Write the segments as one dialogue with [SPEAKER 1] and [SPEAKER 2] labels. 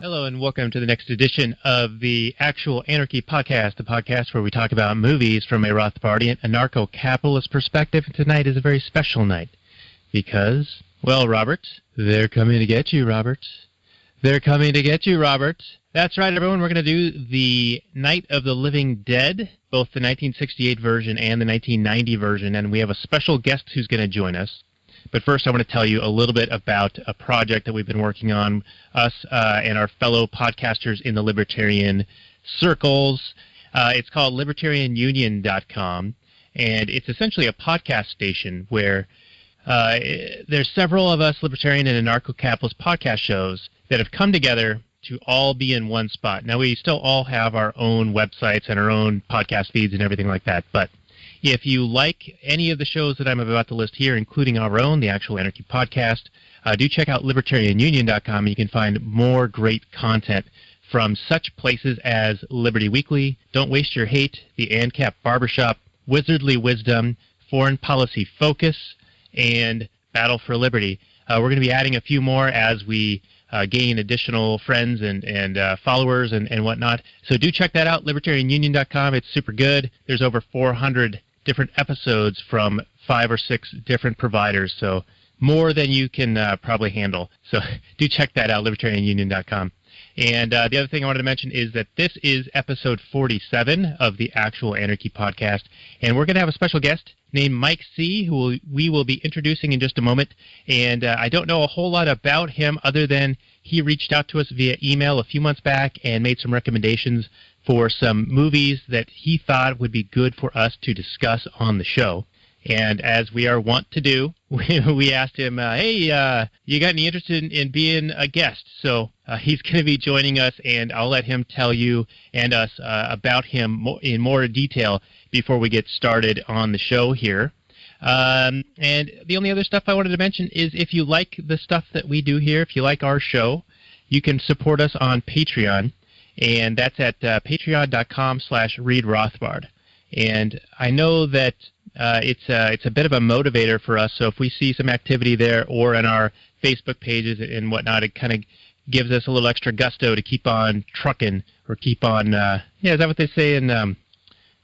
[SPEAKER 1] Hello, and welcome to the next edition of the Actual Anarchy Podcast, the podcast where we talk about movies from a Rothbardian anarcho capitalist perspective. And tonight is a very special night because, well, Robert, they're coming to get you, Robert. They're coming to get you, Robert. That's right, everyone. We're going to do the Night of the Living Dead, both the 1968 version and the 1990 version, and we have a special guest who's going to join us. But first, I want to tell you a little bit about a project that we've been working on, us uh, and our fellow podcasters in the libertarian circles. Uh, it's called libertarianunion.com, and it's essentially a podcast station where uh, there's several of us libertarian and anarcho-capitalist podcast shows that have come together to all be in one spot. Now, we still all have our own websites and our own podcast feeds and everything like that, but if you like any of the shows that I'm about to list here, including our own, the Actual Anarchy Podcast, uh, do check out libertarianunion.com. You can find more great content from such places as Liberty Weekly, Don't Waste Your Hate, the ANCAP Barbershop, Wizardly Wisdom, Foreign Policy Focus, and Battle for Liberty. Uh, we're going to be adding a few more as we uh, gain additional friends and, and uh, followers and, and whatnot. So do check that out, libertarianunion.com. It's super good. There's over 400 different episodes from five or six different providers. So more than you can uh, probably handle. So do check that out, libertarianunion.com. And uh, the other thing I wanted to mention is that this is episode 47 of the Actual Anarchy podcast, and we're going to have a special guest named Mike C, who we will be introducing in just a moment. And uh, I don't know a whole lot about him other than he reached out to us via email a few months back and made some recommendations for some movies that he thought would be good for us to discuss on the show. And as we are wont to do, we, asked him, uh, "Hey, uh, you got any interest in, in being a guest?" So uh, he's going to be joining us, and I'll let him tell you and us uh, about him in more detail before we get started on the show here. Um, and the only other stuff I wanted to mention is if you like the stuff that we do here, if you like our show, you can support us on Patreon, and that's at uh, patreon.com slash read Rothbard. And I know that uh, it's a, it's a bit of a motivator for us. So if we see some activity there or in our Facebook pages and whatnot, it kind of gives us a little extra gusto to keep on trucking or keep on. Uh, yeah, is that what they say in? Um,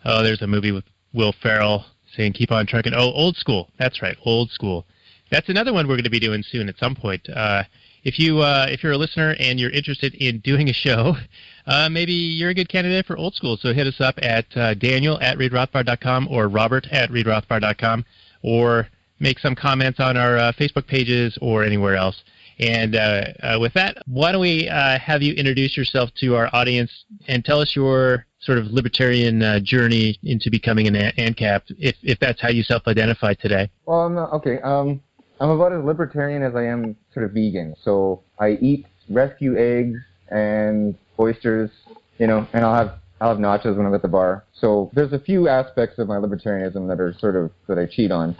[SPEAKER 1] oh, there's a movie with Will Ferrell saying "keep on trucking." Oh, old school. That's right, old school. That's another one we're going to be doing soon at some point. Uh, if you uh, if you're a listener and you're interested in doing a show, uh, maybe you're a good candidate for old school. So hit us up at uh, Daniel at readrothbard.com or Robert at readrothbard.com or make some comments on our uh, Facebook pages or anywhere else. And uh, uh, with that, why don't we uh, have you introduce yourself to our audience and tell us your sort of libertarian uh, journey into becoming an ANCAP, if, if that's how you self-identify today.
[SPEAKER 2] Well, I'm not, okay. Um, I'm about as libertarian as I am sort of vegan. So I eat rescue eggs and oysters, you know, and I'll have I'll have nachos when I'm at the bar. So there's a few aspects of my libertarianism that are sort of that I cheat on,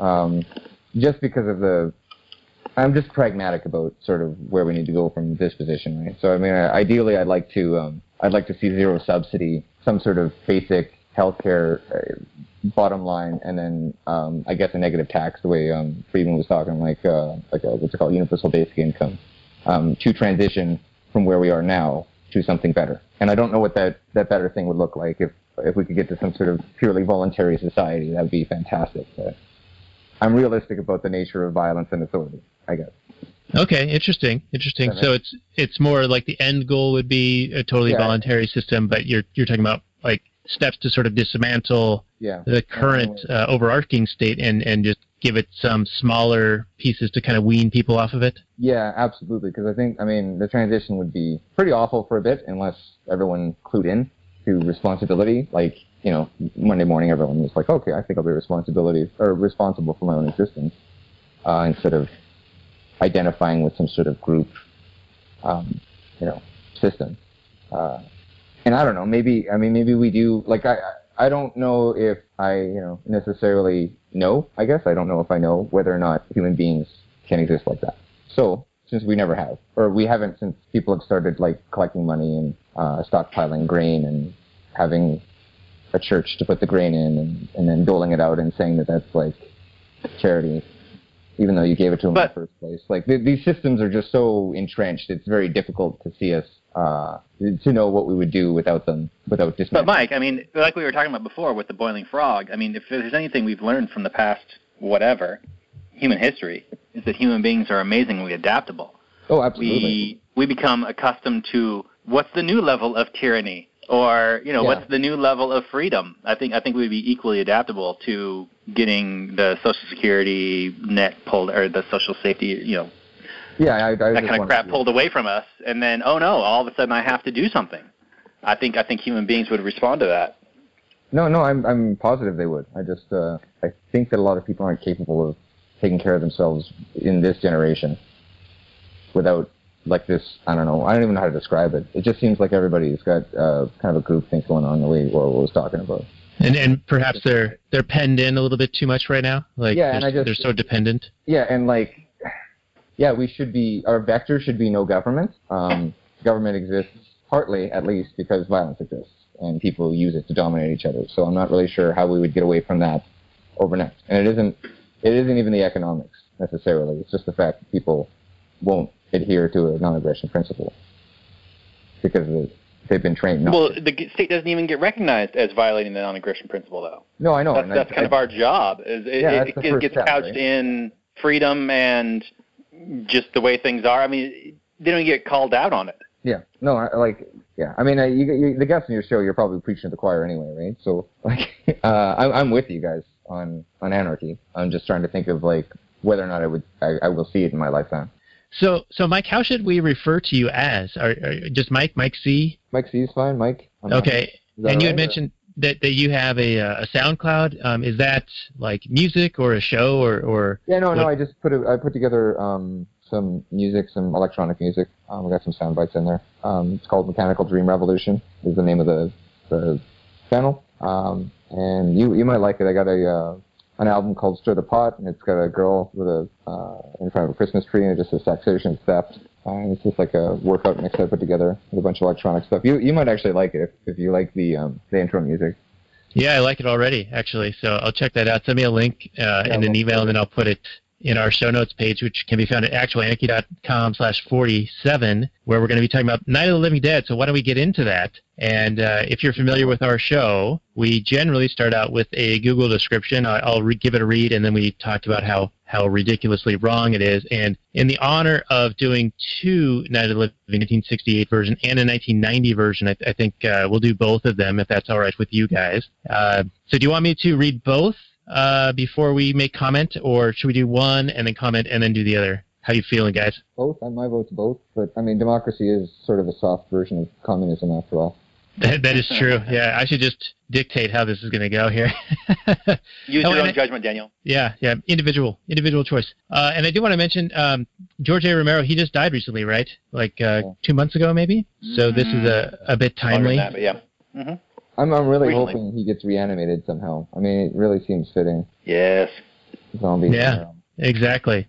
[SPEAKER 2] um, just because of the. I'm just pragmatic about sort of where we need to go from this position, right? So I mean, ideally, I'd like to um, I'd like to see zero subsidy, some sort of basic healthcare uh, bottom line, and then um, I guess a negative tax, the way um, Friedman was talking, like uh, like a, what's it called, universal basic income, um, to transition from where we are now to something better. And I don't know what that that better thing would look like if if we could get to some sort of purely voluntary society. That would be fantastic. But I'm realistic about the nature of violence and authority. I guess.
[SPEAKER 1] Okay, interesting, interesting. So it's it's more like the end goal would be a totally
[SPEAKER 2] Yeah.
[SPEAKER 1] voluntary system, but you're you're talking about like steps to sort of dismantle
[SPEAKER 2] Yeah.
[SPEAKER 1] the current uh, overarching state and and just give it some smaller pieces to kind of wean people off of it?
[SPEAKER 2] Yeah, absolutely. Because I think, I mean, the transition would be pretty awful for a bit unless everyone clued in to responsibility. Like, you know, Monday morning, everyone was like, okay, I think I'll be responsibility or responsible for my own existence uh, instead of identifying with some sort of group, um, you know, system. Uh, and I don't know, maybe, I mean, maybe we do, like, I, I don't know if I, you know, necessarily know, I guess. I don't know if I know whether or not human beings can exist like that. So, since we never have, or we haven't since people have started, like, collecting money and uh, stockpiling grain and having a church to put the grain in and, and then doling it out and saying that that's, like, charity, even though you gave it to them
[SPEAKER 3] But-
[SPEAKER 2] in the first place. Like, th- these systems are just so entrenched, it's very difficult to see us, uh, to know what we would do without them, without
[SPEAKER 3] But. Mike, I mean, like we were talking about before with the boiling frog, I mean, if there's anything we've learned from the past, whatever, human history, is that human beings are amazingly adaptable.
[SPEAKER 2] Oh, absolutely.
[SPEAKER 3] We we become accustomed to what's the new level of tyranny, or you know,
[SPEAKER 2] Yeah.
[SPEAKER 3] what's the new level of freedom. I think I think we'd be equally adaptable to getting the Social Security net pulled or the social safety, you know,
[SPEAKER 2] Yeah, I, I
[SPEAKER 3] that kind of crap pulled away from us, and then oh no, all of a sudden I have to do something. I think I think human beings would respond to that.
[SPEAKER 2] No, no, I'm I'm positive they would. I just uh, I think that a lot of people aren't capable of taking care of themselves in this generation without like this. I don't know. I don't even know how to describe it. It just seems like everybody's got uh, kind of a group thing going on the way Orwell was talking about.
[SPEAKER 1] And and perhaps they're they're penned in a little bit too much right now. Like
[SPEAKER 2] Yeah, and
[SPEAKER 1] they're,
[SPEAKER 2] I just-
[SPEAKER 1] they're so dependent.
[SPEAKER 2] Yeah, and like, yeah, we should be. Our vector should be no government. Um, government exists partly, at least, because violence exists and people use it to dominate each other. So I'm not really sure how we would get away from that overnight. And it isn't. It isn't even the economics necessarily. It's just the fact that people won't adhere to a non-aggression principle because they- they've been trained not.
[SPEAKER 3] Well,
[SPEAKER 2] to.
[SPEAKER 3] the state doesn't even get recognized as violating the non-aggression principle, though.
[SPEAKER 2] no, I know.
[SPEAKER 3] that's that's
[SPEAKER 2] I,
[SPEAKER 3] kind
[SPEAKER 2] I,
[SPEAKER 3] of our job. Is it,
[SPEAKER 2] Yeah,
[SPEAKER 3] it,
[SPEAKER 2] that's the
[SPEAKER 3] it
[SPEAKER 2] first
[SPEAKER 3] gets
[SPEAKER 2] step,
[SPEAKER 3] couched
[SPEAKER 2] right?
[SPEAKER 3] in freedom and just the way things are. I mean, they don't get called out on it.
[SPEAKER 2] Yeah. No, I, like, yeah. I mean, uh, you, you, the guests in your show, you're probably preaching to the choir anyway, right? So, like, uh, I'm, I'm with you guys on on anarchy. I'm just trying to think of like whether or not I would I, I will see it in my lifetime.
[SPEAKER 1] So so Mike, how should we refer to you as? Are, are just Mike Mike C?
[SPEAKER 2] Mike C is fine. Mike. I'm
[SPEAKER 1] Okay. And you had mentioned that, that you have a, uh, a SoundCloud. Um, is that like music or a show or, or
[SPEAKER 2] Yeah, no, no. I just put a, I put together um, some music, some electronic music. Um, we got some sound bites in there. Um, it's called Mechanical Dream Revolution. Is the name of the the channel. Um, and you you might like it. I got a uh, an album called Stir the Pot, and it's got a girl with a uh, in front of a Christmas tree, and it just says taxation theft. Uh, and it's just like a workout mix I put together with a bunch of electronic stuff. You you might actually like it if, if you like the um, the intro music.
[SPEAKER 1] Yeah, I like it already, actually. So I'll check that out. Send me a link uh,
[SPEAKER 2] Yeah,
[SPEAKER 1] in an email, and then I'll put it in our show notes page, which can be found at actualanarchy.com slash 47, where we're going to be talking about Night of the Living Dead. So why don't we get into that? And uh, if you're familiar with our show, we generally start out with a Google description. I- I'll re- give it a read, and then we talk about how, how ridiculously wrong it is. And in the honor of doing two Night of the Living 1968 version and a 1990 version, I, I think uh, we'll do both of them if that's all right with you guys. Uh, so do you want me to read both uh, before we make comment, or should we do one and then comment and then do the other? How you feeling, guys?
[SPEAKER 2] Both. My vote's both. But I mean, democracy is sort of a soft version of communism after all.
[SPEAKER 1] That, that is true. Yeah, I should just dictate how this is going to go here.
[SPEAKER 3] Use
[SPEAKER 1] Oh,
[SPEAKER 3] your own
[SPEAKER 1] I-
[SPEAKER 3] judgment, Daniel.
[SPEAKER 1] yeah, yeah, individual, individual choice. Uh, and I do want to mention um, George A. Romero. He just died recently, right? Like uh,
[SPEAKER 2] Yeah.
[SPEAKER 1] two months ago, maybe. So this is a, a bit timely.
[SPEAKER 3] than that, but yeah. hmm
[SPEAKER 2] I'm I'm really
[SPEAKER 3] Recently.
[SPEAKER 2] hoping he gets reanimated somehow. I mean, it really seems fitting.
[SPEAKER 3] Yes.
[SPEAKER 2] Zombies.
[SPEAKER 1] Yeah. Exactly.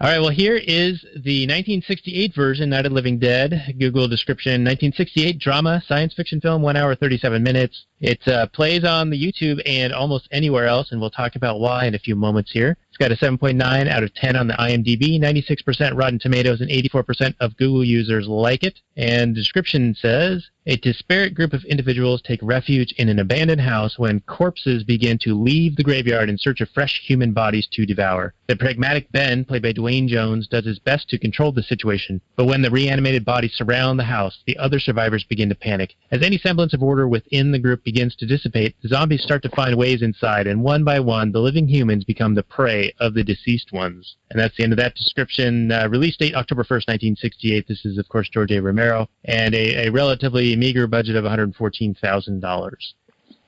[SPEAKER 1] All right, well, here is the 1968 version, Night of Living Dead. Google description 1968 drama, science fiction film, 1 hour 37 minutes. It uh, plays on the YouTube and almost anywhere else, and we'll talk about why in a few moments here. It's got a 7.9 out of 10 on the IMDb, 96% Rotten Tomatoes, and 84% of Google users like it. And the description says a disparate group of individuals take refuge in an abandoned house when corpses begin to leave the graveyard in search of fresh human bodies to devour. The pragmatic Ben, played by Duane Jones, does his best to control the situation, but when the reanimated bodies surround the house, the other survivors begin to panic. As any semblance of order within the group begins to dissipate, the zombies start to find ways inside, and one by one, the living humans become the prey of the deceased ones. And that's the end of that description. Uh, release date October 1st, 1968. This is, of course, George A. Romero, and a, a relatively meager budget of $114,000.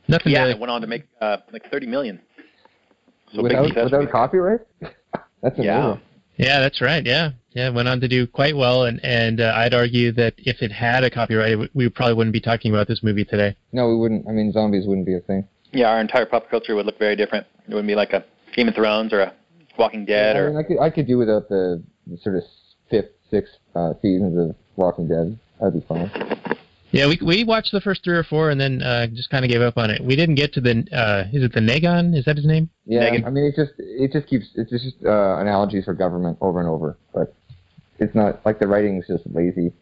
[SPEAKER 1] Nothing
[SPEAKER 3] Yeah,
[SPEAKER 1] to
[SPEAKER 3] it went on to make uh, like 30 million. So big
[SPEAKER 2] without
[SPEAKER 3] success.
[SPEAKER 2] without copyright. That's amazing.
[SPEAKER 3] Yeah.
[SPEAKER 1] Yeah, that's right. Yeah, yeah, it went on to do quite well, and and uh, I'd argue that if it had a copyright, we- we probably wouldn't be talking about this movie today.
[SPEAKER 2] No, we wouldn't. I mean, zombies wouldn't be a thing.
[SPEAKER 3] Yeah, our entire pop culture would look very different. It wouldn't be like a Game of Thrones or a Walking Dead
[SPEAKER 2] I
[SPEAKER 3] or
[SPEAKER 2] mean, I could I could do without the, the sort of fifth, sixth uh, seasons of Walking Dead. That'd be fine.
[SPEAKER 1] Yeah, we we watched the first three or four, and then uh, just kind of gave up on it. We didn't get to the uh, is it the Nagon? Is that his name?
[SPEAKER 2] Yeah,
[SPEAKER 3] Megan?
[SPEAKER 2] I mean, it just it just keeps it's just uh, analogies for government over and over, but it's not like the writing's just lazy.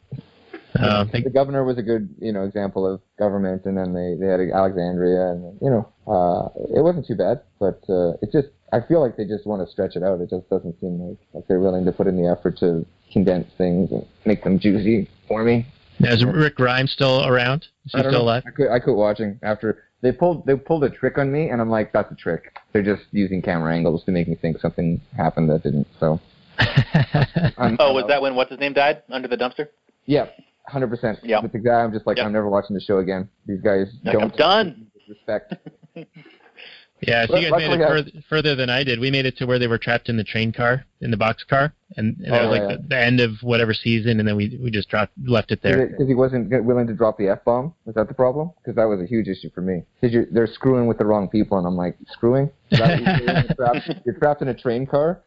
[SPEAKER 1] Uh,
[SPEAKER 2] the governor was a good you know example of government, and then they they had Alexandria, and you know uh, it wasn't too bad, but uh, it just I feel like they just want to stretch it out. It just doesn't seem like like they're willing to put in the effort to condense things and make them juicy for me.
[SPEAKER 1] Now, is Rick Grimes still around? Is he
[SPEAKER 2] I
[SPEAKER 1] still
[SPEAKER 2] know.
[SPEAKER 1] alive?
[SPEAKER 2] I quit, I quit watching after they pulled they pulled a trick on me, and I'm like, that's a trick. They're just using camera angles to make me think something happened that didn't. So. I'm,
[SPEAKER 3] Oh, was that when what's his name died under the dumpster?
[SPEAKER 2] Yeah, hundred percent.
[SPEAKER 3] Yeah.
[SPEAKER 2] With the guy, I'm just like,
[SPEAKER 3] Yeah.
[SPEAKER 2] I'm never watching the show again. These guys
[SPEAKER 3] Like, I'm
[SPEAKER 2] don't
[SPEAKER 3] done.
[SPEAKER 2] respect.
[SPEAKER 1] yeah, so you guys made
[SPEAKER 2] Luckily,
[SPEAKER 1] it
[SPEAKER 2] I-
[SPEAKER 1] further, further than I did. We made it to where they were trapped in the train car, in the box car, and, and that
[SPEAKER 2] Oh,
[SPEAKER 1] was like
[SPEAKER 2] yeah.
[SPEAKER 1] the, the end of whatever season, and then we we just dropped left it there.
[SPEAKER 2] Because he wasn't g- willing to drop the f bomb. Was that the problem? Because that was a huge issue for me. Because you're, they're screwing with the wrong people, and I'm like, screwing? That you're, trapped, you're trapped in a train car.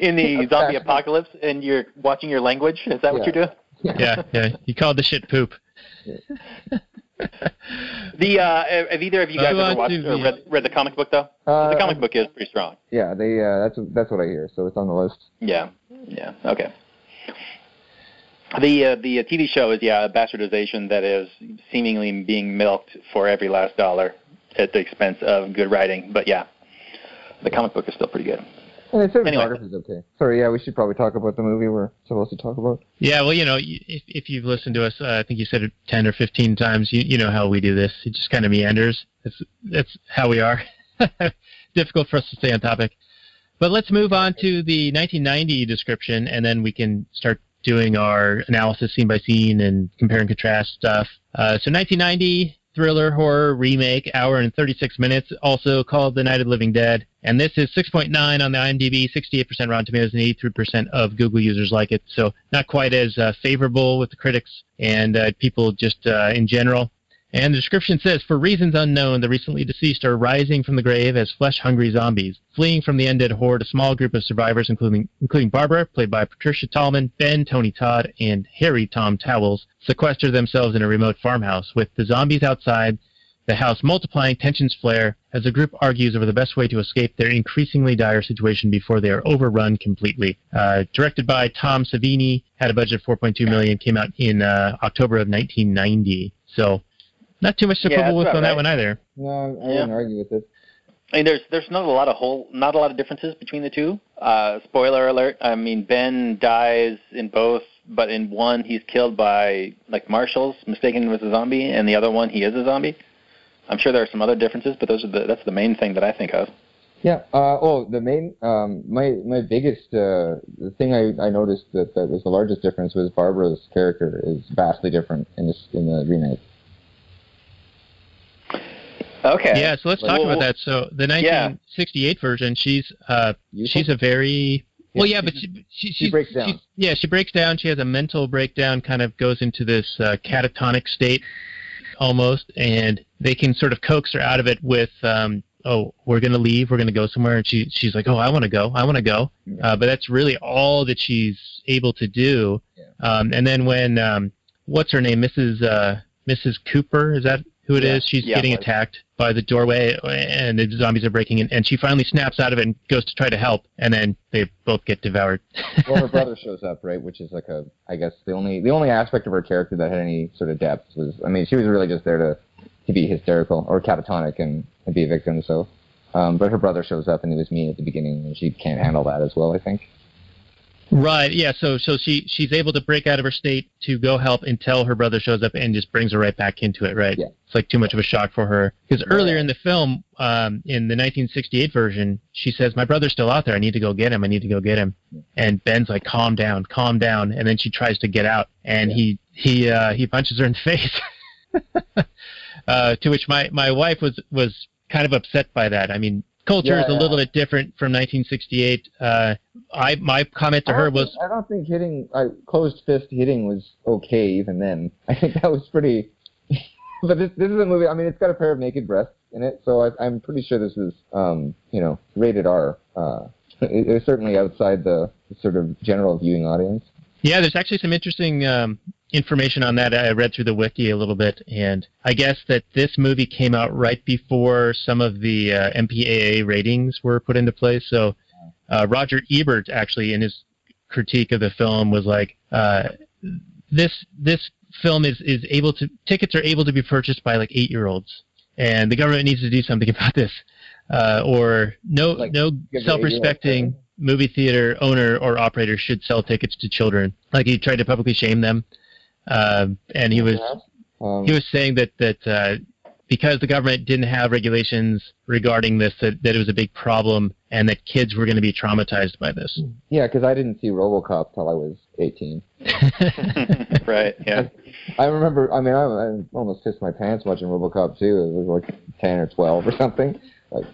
[SPEAKER 3] In the zombie apocalypse, and you're watching your language. Is that what you're doing?
[SPEAKER 1] yeah, yeah. You called the shit poop.
[SPEAKER 3] The uh, have either of you guys ever watched
[SPEAKER 1] to
[SPEAKER 3] or read, read the comic book though?
[SPEAKER 2] Uh,
[SPEAKER 3] the comic book is pretty strong.
[SPEAKER 2] Yeah, they. Uh, that's that's what I hear. So it's on the list.
[SPEAKER 3] Yeah, yeah, okay. The uh, the uh, TV show is yeah a bastardization that is seemingly being milked for every last dollar at the expense of good writing. But yeah, the comic book is still pretty good.
[SPEAKER 2] And the
[SPEAKER 3] Anyway.
[SPEAKER 2] cinematography is okay. Sorry, yeah, we should probably talk about the movie we're supposed to talk about.
[SPEAKER 1] Yeah, well, you know, if if you've listened to us, uh, I think you said it ten or fifteen times. You you know how we do this. It just kind of meanders. That's that's how we are. Difficult for us to stay on topic. But let's move on to the 1990 description, and then we can start doing our analysis scene by scene and compare and contrast stuff. Uh, so 1990 thriller horror remake, hour and 36 minutes, also called The Night of the Living Dead. And this is 6.9 on the IMDb, 68% Rotten Tomatoes, and 83% of Google users like it. So not quite as uh, favorable with the critics and uh, people just uh, in general. And the description says, for reasons unknown, the recently deceased are rising from the grave as flesh-hungry zombies. Fleeing from the undead horde, a small group of survivors, including including Barbara, played by Patricia Tallman, Ben, Tony Todd, and Harry Tom Towles, sequester themselves in a remote farmhouse. With the zombies outside, the house multiplying, tensions flare as the group argues over the best way to escape their increasingly dire situation before they are overrun completely. Uh, directed by Tom Savini, had a budget of 4.2 million, came out in uh, October of 1990. So, not too much to
[SPEAKER 3] Yeah,
[SPEAKER 1] quibble with on
[SPEAKER 3] about
[SPEAKER 1] that one either.
[SPEAKER 2] No, I
[SPEAKER 3] Yeah.
[SPEAKER 2] wouldn't argue with it.
[SPEAKER 3] I mean, there's there's not a lot of whole not a lot of differences between the two. Uh, spoiler alert. I mean, Ben dies in both, but in one he's killed by like marshals, mistaken with a zombie, and the other one he is a zombie. I'm sure there are some other differences, but those are the that's the main thing that I think of.
[SPEAKER 2] Yeah. Uh, oh, the main, um, my my biggest uh, the thing I, I noticed that, that was the largest difference was Barbara's character is vastly different in this in the remake.
[SPEAKER 3] Okay.
[SPEAKER 1] Yeah, so let's talk
[SPEAKER 3] well,
[SPEAKER 1] about that. So the
[SPEAKER 3] yeah.
[SPEAKER 1] 1968 version, she's uh, she's a very well,
[SPEAKER 2] Yeah,
[SPEAKER 1] yeah, but she, she,
[SPEAKER 2] she breaks down.
[SPEAKER 1] she- yeah, she breaks down. She has a mental breakdown, kind of goes into this uh, catatonic state almost, and they can sort of coax her out of it with, um, "Oh, we're gonna leave. We're gonna go somewhere," and she she's like, "Oh, I want to go. I want to go,"
[SPEAKER 2] Yeah.
[SPEAKER 1] uh, but that's really all that she's able to do.
[SPEAKER 2] Yeah.
[SPEAKER 1] Um, and then when um, what's her name, Mrs. Uh, Mrs. Cooper, is that who it is?
[SPEAKER 2] Yeah.
[SPEAKER 1] She's
[SPEAKER 3] Yeah,
[SPEAKER 1] getting
[SPEAKER 3] was.
[SPEAKER 1] attacked by the doorway, and the zombies are breaking in, and she finally snaps out of it and goes to try to help, and then they both get devoured.
[SPEAKER 2] well, her brother shows up, right? Which is like a, I guess the only the only aspect of her character that had any sort of depth was, I mean, she was really just there to to be hysterical or catatonic and, and be a victim. So, um, but her brother shows up and he was mean at the beginning, and she can't handle that as well, I think.
[SPEAKER 1] Right. Yeah. So so she she's able to break out of her state to go help until her brother shows up and just brings her right back into it. Right.
[SPEAKER 2] Yeah.
[SPEAKER 1] It's like too much of a shock for her because earlier in the film, um, in the 1968 version, she says, "My brother's still out there. I need to go get him. I need to go get him." And Ben's like, "Calm down, calm down." And then she tries to get out, and
[SPEAKER 2] Yeah.
[SPEAKER 1] he he uh, he punches her in the face. uh, to which my my wife was was kind of upset by that. I mean. Culture
[SPEAKER 2] Yeah,
[SPEAKER 1] is a little bit different from 1968. Uh, I my comment to her was
[SPEAKER 2] think- I don't think hitting uh, closed fist hitting was okay even then. I think that was pretty. but this this is a movie. I mean, it's got a pair of naked breasts in it, so I, I'm pretty sure this is um you know rated R. Uh, it, it's certainly outside the sort of general viewing audience.
[SPEAKER 1] Yeah, there's actually some interesting um, information on that. I read through the wiki a little bit, and I guess that this movie came out right before some of the uh, MPAA ratings were put into place. So uh, Roger Ebert actually, in his critique of the film, was like, uh, "This this film is is able to tickets are able to be purchased by like eight year olds, and the government needs to do something about this." Uh, or no,
[SPEAKER 2] Like,
[SPEAKER 1] no
[SPEAKER 2] eight-year-olds
[SPEAKER 1] self-respecting movie theater owner or operator should sell tickets to children. Like he tried to publicly shame them, um, and he was
[SPEAKER 2] Um,
[SPEAKER 1] he was saying that that uh, because the government didn't have regulations regarding this, that, that it was a big problem, and that kids were going to be traumatized by this.
[SPEAKER 2] yeah, because I didn't see RoboCop till I was 18.
[SPEAKER 3] right. Yeah.
[SPEAKER 2] I remember. I mean, I, I almost pissed my pants watching RoboCop too. It was like 10 or 12 or something. Like,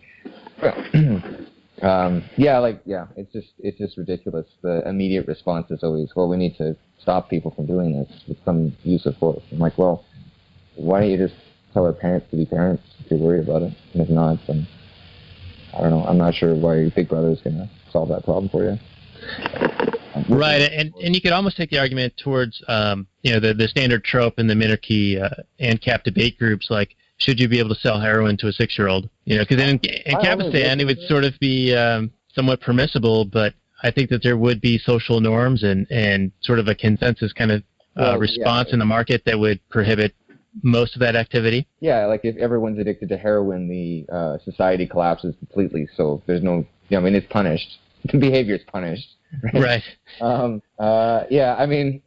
[SPEAKER 2] um, yeah, like yeah, it's just it's just ridiculous. The immediate response is always, well, we need to stop people from doing this with some use of force. I'm like, well, why don't you just tell our parents to be parents if you're worried about it? And if not, then I don't know. I'm not sure why Big Brother is gonna solve that problem for you.
[SPEAKER 1] Right, and and you could almost take the argument towards um, you know the the standard trope in the minarchy uh, ancap debate groups like should you be able to sell heroin to a six year old? You know, because in, in
[SPEAKER 2] only
[SPEAKER 1] it would sort of be um, somewhat permissible, but I think that there would be social norms and and sort of a consensus kind of uh,
[SPEAKER 2] Well, yeah.
[SPEAKER 1] response in the market that would prohibit most of that activity.
[SPEAKER 2] Yeah, like if everyone's addicted to heroin, the uh, society collapses completely. So there's no, you know, I mean, it's punished. The behavior is punished.
[SPEAKER 1] Right.
[SPEAKER 2] Um, uh, yeah, I mean,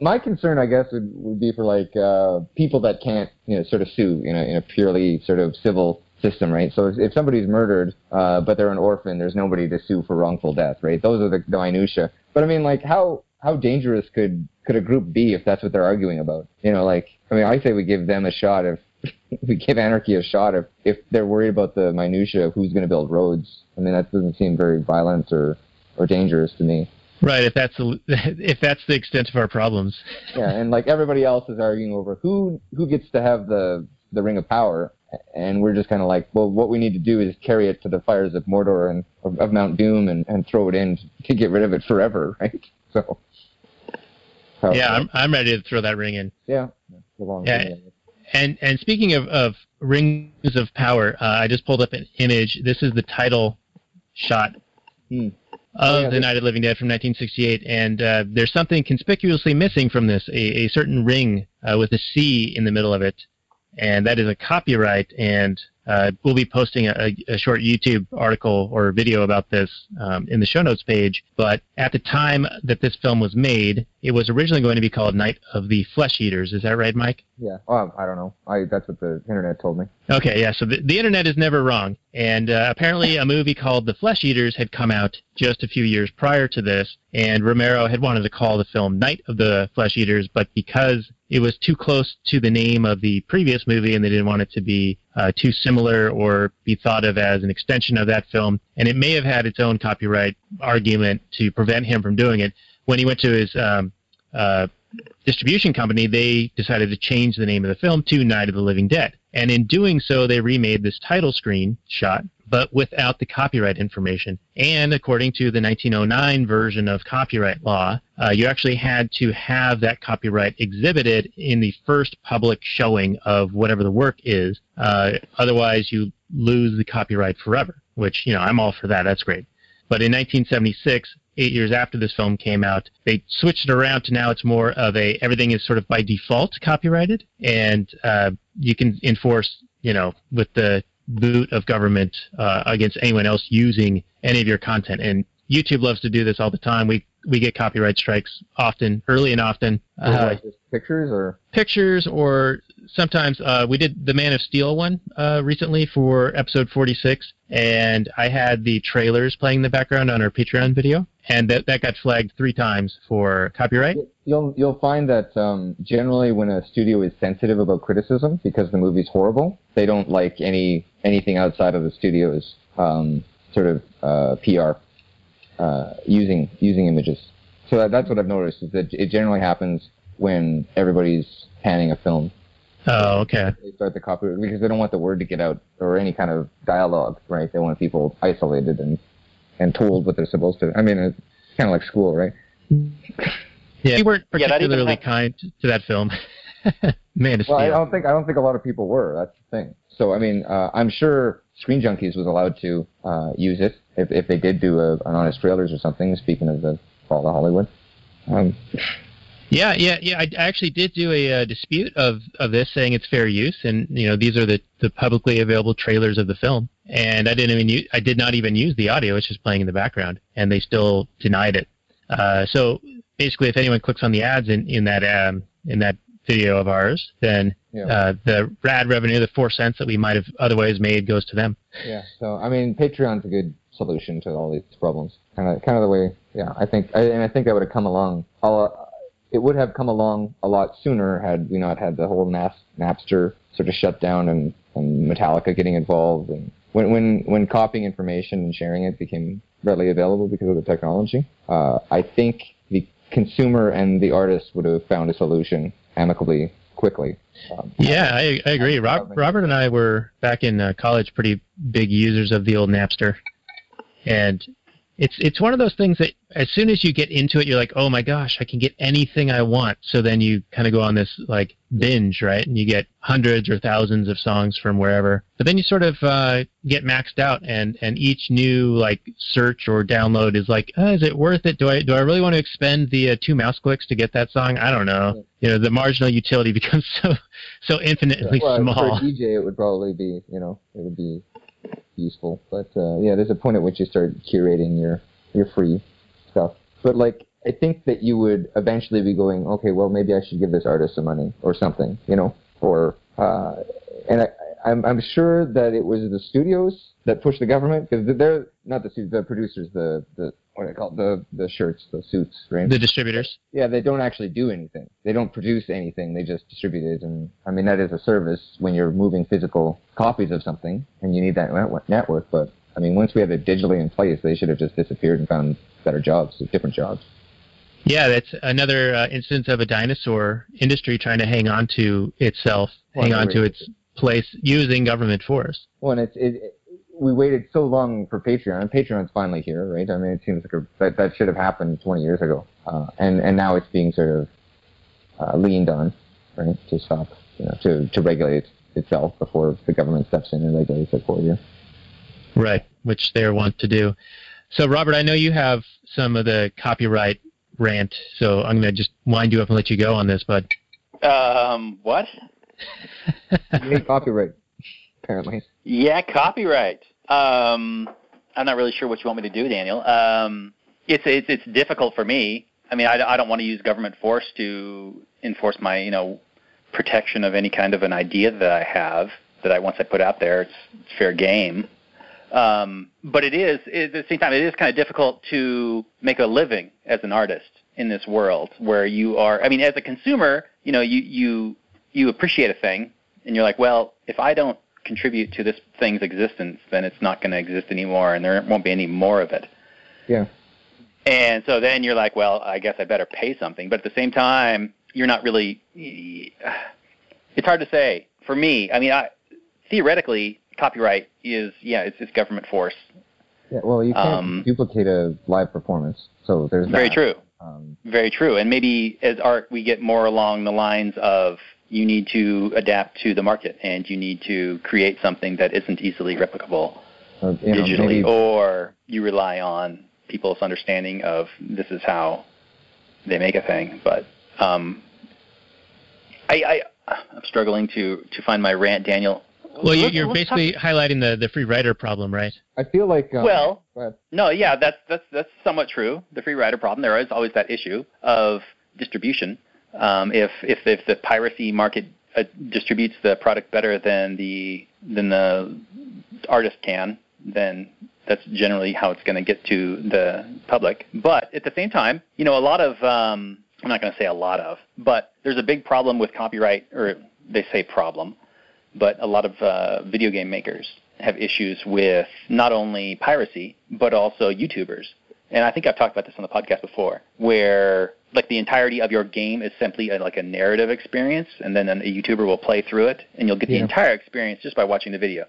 [SPEAKER 2] my concern, I guess, would, would be for like uh, people that can't, you know, sort of sue in a, in a purely sort of civil system, right? So if, somebody's murdered, uh, but they're an orphan, there's nobody to sue for wrongful death, right? Those are the, the minutia. But I mean, like, how how dangerous could could a group be if that's what they're arguing about? You know, like, I mean, I say we give them a shot if we give anarchy a shot if if they're worried about the minutia of who's going to build roads. I mean, that doesn't seem very violent or or dangerous to me.
[SPEAKER 1] Right. If that's the if that's the extent of our problems.
[SPEAKER 2] Yeah, and like everybody else is arguing over who who gets to have the the ring of power, and we're just kind of like, well, what we need to do is carry it to the fires of Mordor and of, of Mount Doom and and throw it in to get rid of it forever, right? So. so-
[SPEAKER 1] Yeah, I'm I'm ready to throw that ring in.
[SPEAKER 2] yeah. Long
[SPEAKER 1] Yeah. And and speaking of, of rings of power, uh, I just pulled up an image. This is the title shot
[SPEAKER 2] Hmm.
[SPEAKER 1] Of
[SPEAKER 2] Oh, yeah,
[SPEAKER 1] the Night of the Living Dead from 1968, and uh, there's something conspicuously missing from this: a, a certain ring uh, with a C in the middle of it, and that is a copyright. And uh, we'll be posting a, a short YouTube article or video about this um, in the show notes page. But at the time that this film was made, it was originally going to be called Night of the Flesh Eaters. Is that right, Mike?
[SPEAKER 2] Yeah. Oh, I don't know. I that's what the internet told me.
[SPEAKER 1] Okay, yeah. So the, the internet is never wrong, and uh, apparently a movie called The Flesh Eaters had come out just a few years prior to this, and Romero had wanted to call the film Night of the Flesh Eaters, but because it was too close to the name of the previous movie, and they didn't want it to be uh, too similar or be thought of as an extension of that film, and it may have had its own copyright argument to prevent him from doing it. When he went to his um, uh, distribution company, they decided to change the name of the film to Night of the Living Dead. And in doing so, they remade this title screen shot, but without the copyright information. And according to the 1909 version of copyright law, uh, you actually had to have that copyright exhibited in the first public showing of whatever the work is. Uh, otherwise, you lose the copyright forever, which, you know, I'm all for that. That's great. But in 1976, eight years after this film came out, they switched it around to now it's more of a everything is sort of by default copyrighted, and uh, you can enforce, you know, with the boot of government uh, against anyone else using any of your content. And YouTube loves to do this all the time. We we get copyright strikes often, early and often. Uh,
[SPEAKER 2] like just pictures or
[SPEAKER 1] pictures or sometimes uh, we did the Man of Steel one uh, recently for episode 46, and I had the trailers playing in the background on our Patreon video, and that that got flagged three times for copyright.
[SPEAKER 2] you'll you'll find that um, generally when a studio is sensitive about criticism because the movie's horrible, they don't like any anything outside of the studio's um, sort of uh, PR uh, using using images. So that, that's what I've noticed is that it generally happens when everybody's panning a film.
[SPEAKER 1] Oh, okay.
[SPEAKER 2] They start the copyright because they don't want the word to get out or any kind of dialogue, right? They want people isolated and and told what they're supposed to. I mean, it's kind of like school, right?
[SPEAKER 1] Yeah, we weren't
[SPEAKER 3] Yeah, that even
[SPEAKER 1] particularly
[SPEAKER 3] hap-
[SPEAKER 1] kind to that film. Man of
[SPEAKER 2] Well, I don't think I don't think a lot of people were. That's the thing. So I mean, uh, I'm sure Screen Junkies was allowed to uh, use it if if they did do a, an honest trailers or something. Speaking of the fall of Hollywood, um,
[SPEAKER 1] Yeah, yeah, yeah. I I actually did do a uh, dispute of, of this, saying it's fair use, and you know these are the, the publicly available trailers of the film, and I didn't even use, I did not even use the audio; it's just playing in the background, and they still denied it. Uh, so basically, if anyone clicks on the ads in in that um, in that video of ours, then
[SPEAKER 2] Yeah.
[SPEAKER 1] uh, the ad revenue, the four cents that we might have otherwise made, goes to them.
[SPEAKER 2] yeah. So I mean, Patreon's a good solution to all these problems. Kind of kind of the way. Yeah, I think I, and I think that would have come along. It would have come along a lot sooner had we not had the whole Nas, Napster sort of shut down and, and Metallica getting involved and when when when copying information and sharing it became readily available because of the technology. Uh, I think the consumer and the artist would have found a solution amicably quickly. Um,
[SPEAKER 1] Yeah, I, I agree. Rob, Robert and I were back in uh, college pretty big users of the old Napster, and it's it's one of those things that as soon as you get into it, you're like, oh my gosh, I can get anything I want. So then you kind of go on this like binge, right? And you get hundreds or thousands of songs from wherever. But then you sort of uh, get maxed out, and and each new like search or download is like, uh, is it worth it? Do I do I really want to expend the uh, two mouse clicks to get that song? I don't know. You know, the marginal utility becomes so so infinitely
[SPEAKER 2] well,
[SPEAKER 1] small.
[SPEAKER 2] for a DJ, it would probably be, you know, it would be useful. But uh, yeah, there's a point at which you start curating your your free stuff. But like, I think that you would eventually be going, okay, well, maybe I should give this artist some money or something, you know, or uh, and I, I'm I'm sure that it was the studios that pushed the government because they're not the studios, the producers, the the what do they call it? the the shirts, the suits, right?
[SPEAKER 1] The distributors.
[SPEAKER 2] Yeah, they don't actually do anything. They don't produce anything. They just distribute it. And I mean, that is a service when you're moving physical copies of something and you need that network. But I mean, once we have it digitally in place, they should have just disappeared and found better jobs, different jobs.
[SPEAKER 1] Yeah, that's another uh, instance of a dinosaur industry trying to hang on to itself,
[SPEAKER 2] Well,
[SPEAKER 1] hang on to its place using government force.
[SPEAKER 2] Well, and it's, it, it, we waited so long for Patreon, and Patreon's finally here, right? I mean, it seems like a, that, that should have happened 20 years ago. Uh, and, and now it's being sort of uh, leaned on, right, to stop, you know, to, to regulate itself before the government steps in and regulates it for you.
[SPEAKER 1] Right, which they're wont to do. So, Robert, I know you have some of the copyright rant, so I'm going to just wind you up and let you go on this, bud.
[SPEAKER 3] Um, what?
[SPEAKER 2] You need copyright, apparently.
[SPEAKER 3] Yeah, copyright. Um, I'm not really sure what you want me to do, Daniel. Um, it's it's it's difficult for me. I mean, I, I don't want to use government force to enforce my you know protection of any kind of an idea that I have that I once I put out there. It's, it's fair game. Um, but it is at the same time it is kind of difficult to make a living as an artist in this world where you are. I mean, as a consumer, you know, you you you appreciate a thing and you're like, well, if I don't contribute to this thing's existence, then it's not going to exist anymore, and there won't be any more of it.
[SPEAKER 2] Yeah.
[SPEAKER 3] And so then you're like, well, I guess I better pay something. But at the same time, you're not really. It's hard to say. For me, I mean, I, theoretically, copyright is yeah, it's, it's government force.
[SPEAKER 2] Yeah, well, you can't
[SPEAKER 3] Um,
[SPEAKER 2] duplicate a live performance, so there's
[SPEAKER 3] Very
[SPEAKER 2] that.
[SPEAKER 3] true.
[SPEAKER 2] Um,
[SPEAKER 3] Very true. And maybe as art, we get more along the lines of you need to adapt to the market and you need to create something that isn't easily replicable
[SPEAKER 2] or, you know,
[SPEAKER 3] digitally,
[SPEAKER 2] maybe
[SPEAKER 3] or you rely on people's understanding of this is how they make a thing. But um, I, I, I'm struggling to to find my rant, Daniel.
[SPEAKER 1] Well, you,
[SPEAKER 3] let's-
[SPEAKER 1] you're
[SPEAKER 3] let's talk-
[SPEAKER 1] basically highlighting the, the free rider problem, right?
[SPEAKER 2] I feel like um,
[SPEAKER 3] Well. No, yeah, that's that's that's somewhat true. The free rider problem. There is always that issue of distribution. Um, if if if the piracy market uh, distributes the product better than the than the artist can, then that's generally how it's going to get to the public. But at the same time, you know, a lot of um, I'm not going to say a lot of, but there's a big problem with copyright, or they say problem, but a lot of uh, video game makers have issues with not only piracy but also YouTubers. And I think I've talked about this on the podcast before, where like the entirety of your game is simply a, like a narrative experience, and then a YouTuber will play through it, and you'll get the entire experience just by watching the video.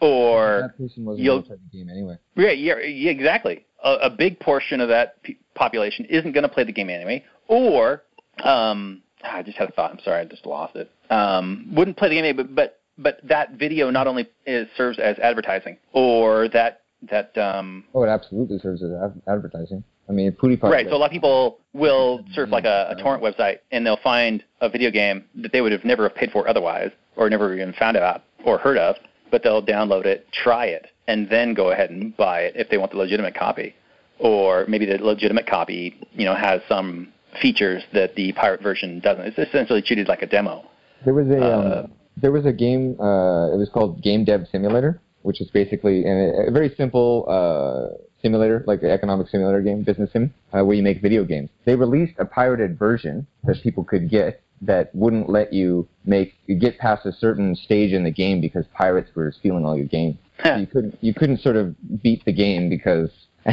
[SPEAKER 3] Or
[SPEAKER 2] that person wasn't
[SPEAKER 3] you'll-
[SPEAKER 2] play the game anyway.
[SPEAKER 3] yeah, yeah, yeah exactly. A, a big portion of that p- population isn't going to play the game anyway, or um, I just had a thought. I'm sorry, I just lost it. Um, wouldn't play the game anyway, but but but that video not only is, serves as advertising, or that that um,
[SPEAKER 2] Oh, it absolutely serves as ad- advertising. I mean, PewDiePie.
[SPEAKER 3] right. So a lot of people will surf like a, a torrent website, and they'll find a video game that they would have never have paid for otherwise, or never even found out or heard of. But they'll download it, try it, and then go ahead and buy it if they want the legitimate copy. Or maybe the legitimate copy, you know, has some features that the pirate version doesn't. It's essentially treated like a demo.
[SPEAKER 2] There was a
[SPEAKER 3] Uh,
[SPEAKER 2] um, there was a game. Uh, it was called Game Dev Simulator, which is basically a, a very simple uh, simulator, like an economic simulator game, business sim, uh, where you make video games. They released a pirated version that people could get that wouldn't let you make get past a certain stage in the game because pirates were stealing all your game. So you couldn't you couldn't sort of beat the game because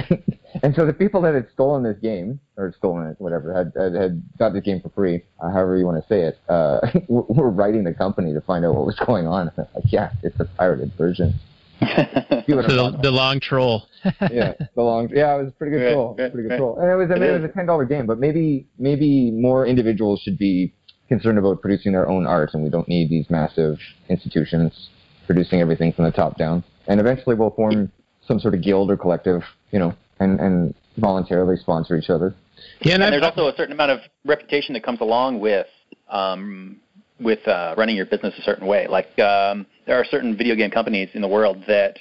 [SPEAKER 2] and, and so the people that had stolen this game or stolen it whatever had had, had got this game for free uh, however you want to say it uh, were, were writing the company to find out what was going on like yeah it's a pirated version See what I'm
[SPEAKER 1] So the, the long troll.
[SPEAKER 2] yeah, the long. Yeah, it was a pretty good
[SPEAKER 3] Right,
[SPEAKER 2] troll.
[SPEAKER 3] right,
[SPEAKER 2] pretty good
[SPEAKER 3] right.
[SPEAKER 2] troll. And it was. I
[SPEAKER 3] It
[SPEAKER 2] mean, it
[SPEAKER 3] is.
[SPEAKER 2] was a ten dollar game, but maybe maybe more individuals should be concerned about producing their own art, and we don't need these massive institutions producing everything from the top down. And eventually, we'll form some sort of guild or collective, you know, and and voluntarily sponsor each other.
[SPEAKER 1] Yeah, and,
[SPEAKER 3] and there's also a certain amount of reputation that comes along with um, with uh, running your business a certain way. Like um, there are certain video game companies in the world that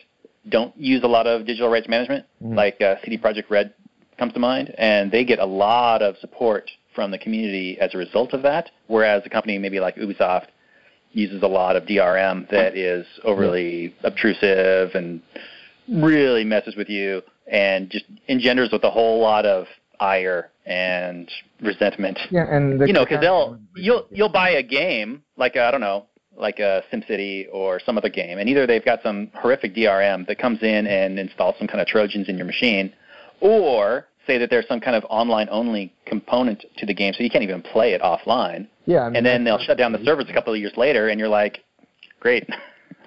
[SPEAKER 3] don't use a lot of digital rights management, like uh, CD Projekt Red comes to mind, and they get a lot of support from the community as a result of that. Whereas a company maybe like Ubisoft uses a lot of DRM that is overly obtrusive and really messes with you and just engenders with a whole lot of ire and resentment.
[SPEAKER 2] Yeah, and
[SPEAKER 3] You know, because they'll you'll you'll buy a game like I I don't know, like a SimCity or some other game, and either they've got some horrific DRM that comes in and installs some kind of Trojans in your machine, or say that there's some kind of online only component to the game, so you can't even play it offline,
[SPEAKER 2] yeah, I mean,
[SPEAKER 3] and then they'll shut down the servers a couple of years later, and you're like, great.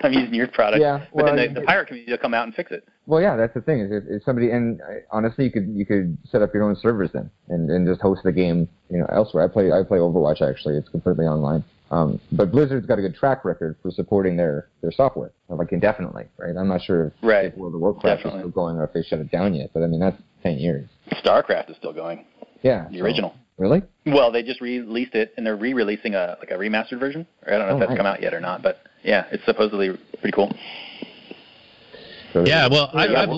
[SPEAKER 3] I'm using your product,
[SPEAKER 2] Yeah,
[SPEAKER 3] but
[SPEAKER 2] well,
[SPEAKER 3] then the, the pirate community will come out and fix it.
[SPEAKER 2] Well, yeah, that's the thing. Is if, if somebody and honestly, you could you could set up your own servers then and, and just host the game, you know, elsewhere. I play I play Overwatch actually. It's completely online. Um, but Blizzard's got a good track record for supporting their their software like indefinitely, right? I'm not sure if,
[SPEAKER 3] Right.
[SPEAKER 2] if World of Warcraft
[SPEAKER 3] Definitely.
[SPEAKER 2] is still going or if they shut it down yet. But I mean, that's ten years.
[SPEAKER 3] StarCraft is still going,
[SPEAKER 2] Yeah,
[SPEAKER 3] the
[SPEAKER 2] so-
[SPEAKER 3] original.
[SPEAKER 2] Really?
[SPEAKER 3] Well, they just released it, and they're re-releasing a like a remastered version. I don't know
[SPEAKER 2] Oh,
[SPEAKER 3] if that's
[SPEAKER 2] nice.
[SPEAKER 3] come out yet or not, but yeah, it's supposedly pretty cool.
[SPEAKER 2] So
[SPEAKER 1] yeah, well, I, I've,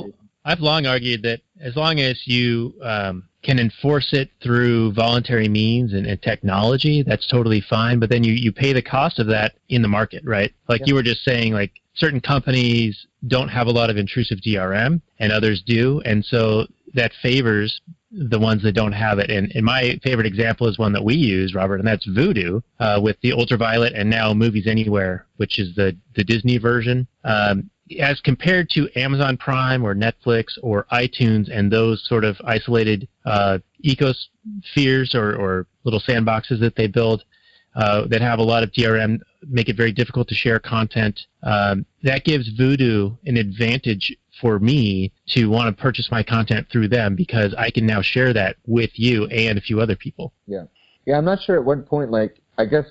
[SPEAKER 1] I've long argued that as long as you um, can enforce it through voluntary means and, and technology, that's totally fine. But then you, you pay the cost of that in the market, right? Like
[SPEAKER 2] Yeah.
[SPEAKER 1] you were just saying, like certain companies don't have a lot of intrusive DRM and others do. And so that favors the ones that don't have it. And, and my favorite example is one that we use, Robert, and that's Vudu uh, with the Ultraviolet and now Movies Anywhere, which is the, the Disney version. Um, as compared to Amazon Prime or Netflix or iTunes and those sort of isolated uh, ecospheres or, or little sandboxes that they build uh, that have a lot of DRM, make it very difficult to share content. Um, that gives Vudu an advantage for me to want to purchase my content through them because I can now share that with you and a few other people.
[SPEAKER 2] Yeah, Yeah, I'm not sure at what point. Like, I guess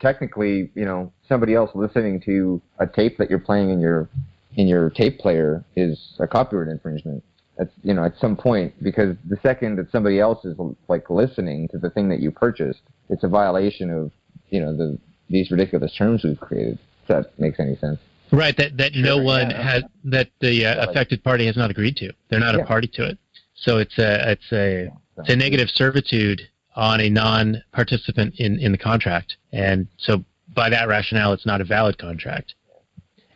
[SPEAKER 2] technically, you know, somebody else listening to a tape that you're playing in your in your tape player is a copyright infringement. That's you know, at some point, because the second that somebody else is like listening to the thing that you purchased, it's a violation of you know the these ridiculous terms we've created. If that makes any sense.
[SPEAKER 1] Right, that that no one
[SPEAKER 2] yeah.
[SPEAKER 1] has that the uh,
[SPEAKER 2] like-
[SPEAKER 1] affected party has not agreed to. They're not
[SPEAKER 2] Yeah.
[SPEAKER 1] a party to it. So it's a it's a it's a negative servitude on a non-participant in in the contract, and so by that rationale, it's not a valid contract.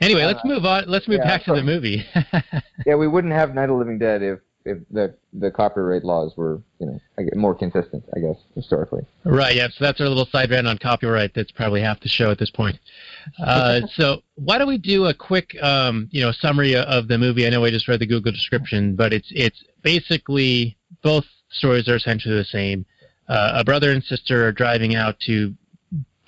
[SPEAKER 1] Anyway, let's
[SPEAKER 2] Uh,
[SPEAKER 1] move on. Let's move
[SPEAKER 2] yeah,
[SPEAKER 1] back to the movie.
[SPEAKER 2] Yeah, we wouldn't have Night of the Living Dead if if the the copyright laws were you know more consistent. I guess historically.
[SPEAKER 1] Right, yeah. So that's our little side rant on copyright. That's probably half the show at this point. Uh, so why don't we do a quick, um, you know, summary of the movie? I know I just read the Google description, but it's it's basically both stories are essentially the same. Uh, a brother and sister are driving out to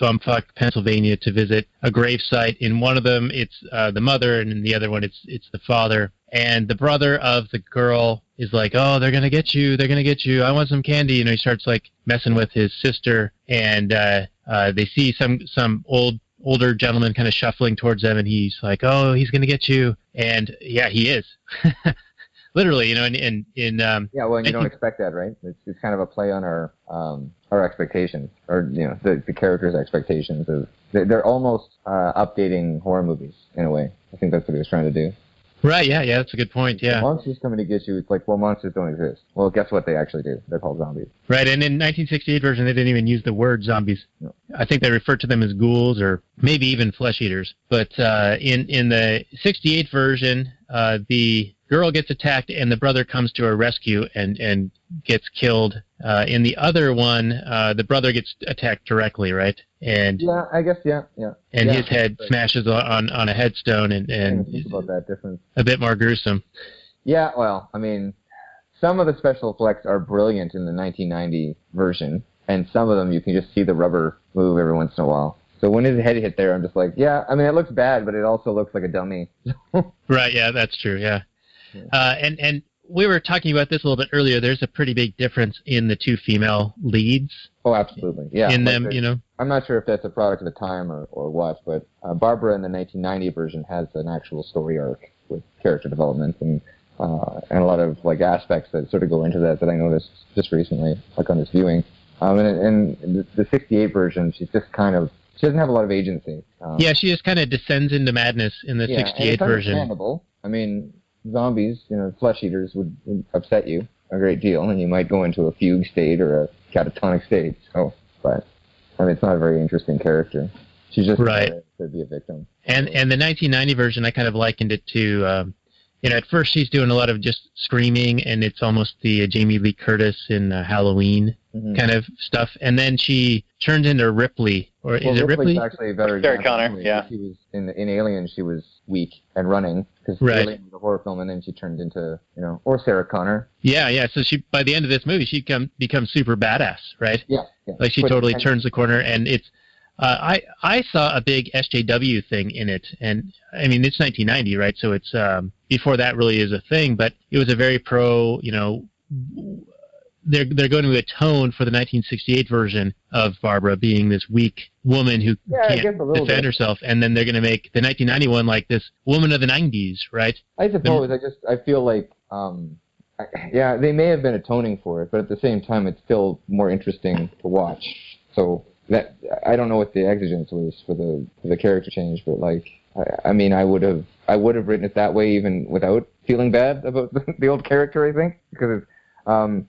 [SPEAKER 1] bumfuck Pennsylvania to visit a grave site. In one of them, it's uh, the mother, and in the other one, it's it's the father. And the brother of the girl is like, "Oh, they're gonna get you! They're gonna get you! I want some candy!" You know, he starts like messing with his sister, and uh, uh, they see some some old older gentleman kind of shuffling towards them, and he's like, "Oh, he's gonna get you!" And yeah, he is. Literally, you know, in in, in um,
[SPEAKER 2] Yeah, well, and you don't expect that, right? It's, it's kind of a play on our um, our expectations, or you know, the, the characters' expectations. Of they- they're almost uh, updating horror movies in a way. I think that's what he was trying to do.
[SPEAKER 1] right, yeah, yeah, that's a good point. Yeah,
[SPEAKER 2] Monsters coming to get you. It's like, well, monsters don't exist. Well, guess what? They actually do. They're called zombies.
[SPEAKER 1] Right, and in 1968 version, they didn't even use the word zombies.
[SPEAKER 2] No.
[SPEAKER 1] I think they referred to them as ghouls or maybe even flesh eaters. But uh, in in the 68 version, uh, the girl gets attacked and the brother comes to her rescue and and gets killed. Uh, in the other one, uh, the brother gets attacked directly, right? And
[SPEAKER 2] Yeah, I guess. Yeah, yeah.
[SPEAKER 1] and
[SPEAKER 2] Yeah,
[SPEAKER 1] his head smashes on- on a headstone and and
[SPEAKER 2] about that difference.
[SPEAKER 1] a bit more gruesome.
[SPEAKER 2] Yeah, well, I mean, some of the special effects are brilliant in the 1990 version, and some of them you can just see the rubber move every once in a while. So when his head hit there, I'm just like, yeah, I mean, it looks bad, but it also looks like a dummy.
[SPEAKER 1] Right. Yeah, that's true. Yeah. Uh, and and we were talking about this a little bit earlier. There's a pretty big difference in the two female leads
[SPEAKER 2] oh, absolutely. Yeah.
[SPEAKER 1] in them. You know.
[SPEAKER 2] I'm not sure if that's a product of the time or, or what, but uh, Barbara in the 1990 version has an actual story arc with character development and uh, and a lot of like aspects that sort of go into that that I noticed just recently, like on this viewing. Um, and, and the, the 68 version, she's just kind of she doesn't have a lot of agency. Um,
[SPEAKER 1] Yeah, she just kind of descends into madness in the
[SPEAKER 2] yeah, and
[SPEAKER 1] 68
[SPEAKER 2] it's
[SPEAKER 1] version.
[SPEAKER 2] understandable. I mean, zombies, you know, flesh eaters would, would upset you a great deal, and you might go into a fugue state or a catatonic state. So, but I mean, it's not a very interesting character. She's just
[SPEAKER 1] Right.
[SPEAKER 2] there to be a victim.
[SPEAKER 1] And and the 1990 version, I kind of likened it to, um, you know, at first she's doing a lot of just screaming, and it's almost the uh, Jamie Lee Curtis in uh, Halloween
[SPEAKER 2] Mhm.
[SPEAKER 1] kind of stuff. And then she turns into Ripley, or
[SPEAKER 2] Well,
[SPEAKER 1] is it
[SPEAKER 2] Ripley's
[SPEAKER 1] Ripley?
[SPEAKER 2] actually a better
[SPEAKER 3] Sarah. Connor, yeah.
[SPEAKER 2] She was in in Alien. She was weak and running because
[SPEAKER 1] Right.
[SPEAKER 2] Was a horror film, and then she turned into you know, or Sarah Connor.
[SPEAKER 1] Yeah, yeah. So she by the end of this movie, she come becomes super badass, right?
[SPEAKER 2] Yeah, yeah.
[SPEAKER 1] Like she
[SPEAKER 2] But-
[SPEAKER 1] totally
[SPEAKER 2] and-
[SPEAKER 1] turns the corner, and it's. Uh, I I saw a big SJW thing in it, and I mean it's 1990, right? So it's um, before that really is a thing, but it was a very pro, you know. They're they're going to atone for the 1968 version of Barbara being this weak woman who
[SPEAKER 2] Yeah,
[SPEAKER 1] can't defend
[SPEAKER 2] bit.
[SPEAKER 1] herself, and then they're going to make the 1991 like this woman of the 90s, right?
[SPEAKER 2] I suppose I just I feel like um I, yeah they may have been atoning for it, but at the same time it's still more interesting to watch. So that I don't know what the exigence was for the for the character change, but like I, I mean I would have I would have written it that way even without feeling bad about the, the old character. I think because um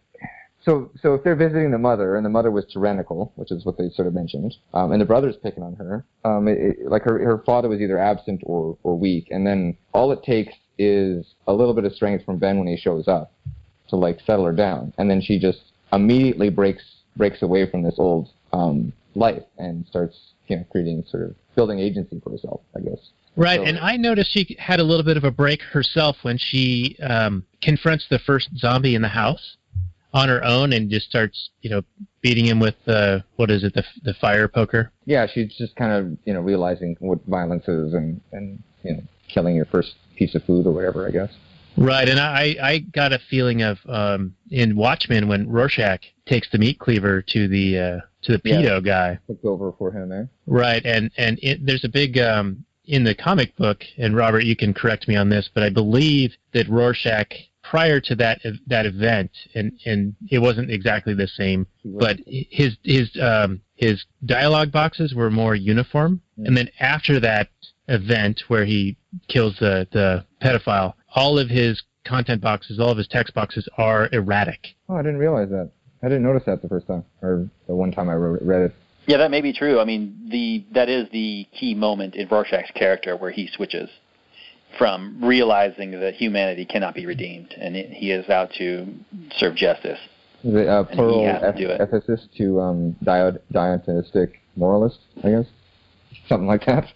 [SPEAKER 2] so so if they're visiting the mother and the mother was tyrannical, which is what they sort of mentioned, um, and the brother's picking on her, um, it, it, like her her father was either absent or or weak, and then all it takes is a little bit of strength from Ben when he shows up to like settle her down, and then she just immediately breaks breaks away from this old um, life and starts you know creating sort of building agency for herself, I guess.
[SPEAKER 1] Right,
[SPEAKER 2] So-
[SPEAKER 1] and I noticed she had a little bit of a break herself when she um, confronts the first zombie in the house on her own and just starts, you know, beating him with uh, what is it, the the fire poker.
[SPEAKER 2] Yeah, she's just kind of you know realizing what violence is and and you know killing your first piece of food or whatever, I guess.
[SPEAKER 1] Right, and I I got a feeling of um, in Watchmen when Rorschach takes the meat cleaver to the uh, to the
[SPEAKER 2] Yeah.
[SPEAKER 1] pedo guy.
[SPEAKER 2] Looked over for him there.
[SPEAKER 1] Right, and and it, there's a big um, in the comic book, and Robert, you can correct me on this, but I believe that Rorschach prior to that that event, and and it wasn't exactly the same, but his his um, his dialogue boxes were more uniform,
[SPEAKER 2] Yeah.
[SPEAKER 1] and then after that, event where he kills the the pedophile, all of his content boxes, all of his text boxes are erratic.
[SPEAKER 2] Oh, I didn't realize that. I didn't notice that the first time, or the one time I wrote, read it.
[SPEAKER 3] Yeah, that may be true. I mean, the that is the key moment in Rorschach's character where he switches from realizing that humanity cannot be redeemed and it, he is out to serve justice.
[SPEAKER 2] Is it uh, plural
[SPEAKER 3] has to
[SPEAKER 2] eth-
[SPEAKER 3] do
[SPEAKER 2] ethicist to um, dio- Dionysic moralist, I guess? Something like that.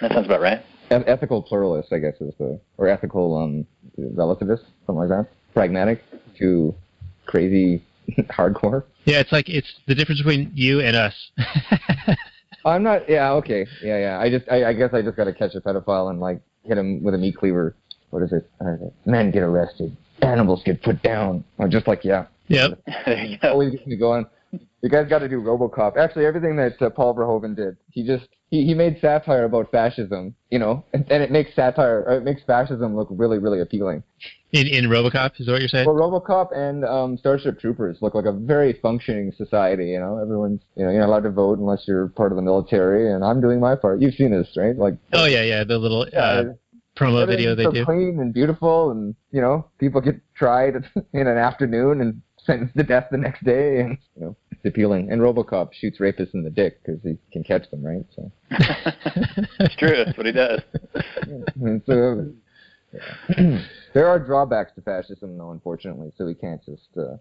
[SPEAKER 3] That sounds about right.
[SPEAKER 2] E- ethical pluralist, I guess, is the, or ethical um, relativist, something like that. Pragmatic to crazy hardcore.
[SPEAKER 1] Yeah, it's like it's the difference between you and us.
[SPEAKER 2] I'm not. Yeah. Okay. Yeah. Yeah. I just. I, I guess I just got to catch a pedophile and like hit him with a meat cleaver. What is it? Men get arrested. Animals get put down. Or just like yeah.
[SPEAKER 1] yep.
[SPEAKER 3] there you go.
[SPEAKER 2] Always gets me going. You guys got to do RoboCop. Actually, everything that uh, Paul Verhoeven did, he just he, he made satire about fascism. You know, and, and it makes satire. Or it makes fascism look really really appealing.
[SPEAKER 1] In in RoboCop is that what you're saying?
[SPEAKER 2] Well, RoboCop and um, Starship Troopers look like a very functioning society. You know, everyone's you know you're not allowed to vote unless you're part of the military, and I'm doing my part. You've seen this, right? Like
[SPEAKER 1] Oh yeah, yeah, the little
[SPEAKER 2] yeah,
[SPEAKER 1] uh, promo video they
[SPEAKER 2] so
[SPEAKER 1] do.
[SPEAKER 2] clean and beautiful, and you know people get tried in an afternoon and sentenced to death the next day, and you know it's appealing. And RoboCop shoots rapists in the dick because he can catch them, right? So,
[SPEAKER 3] it's true. That's what he does.
[SPEAKER 2] and so yeah. there are drawbacks to fascism, though, unfortunately. So we can't just. Uh,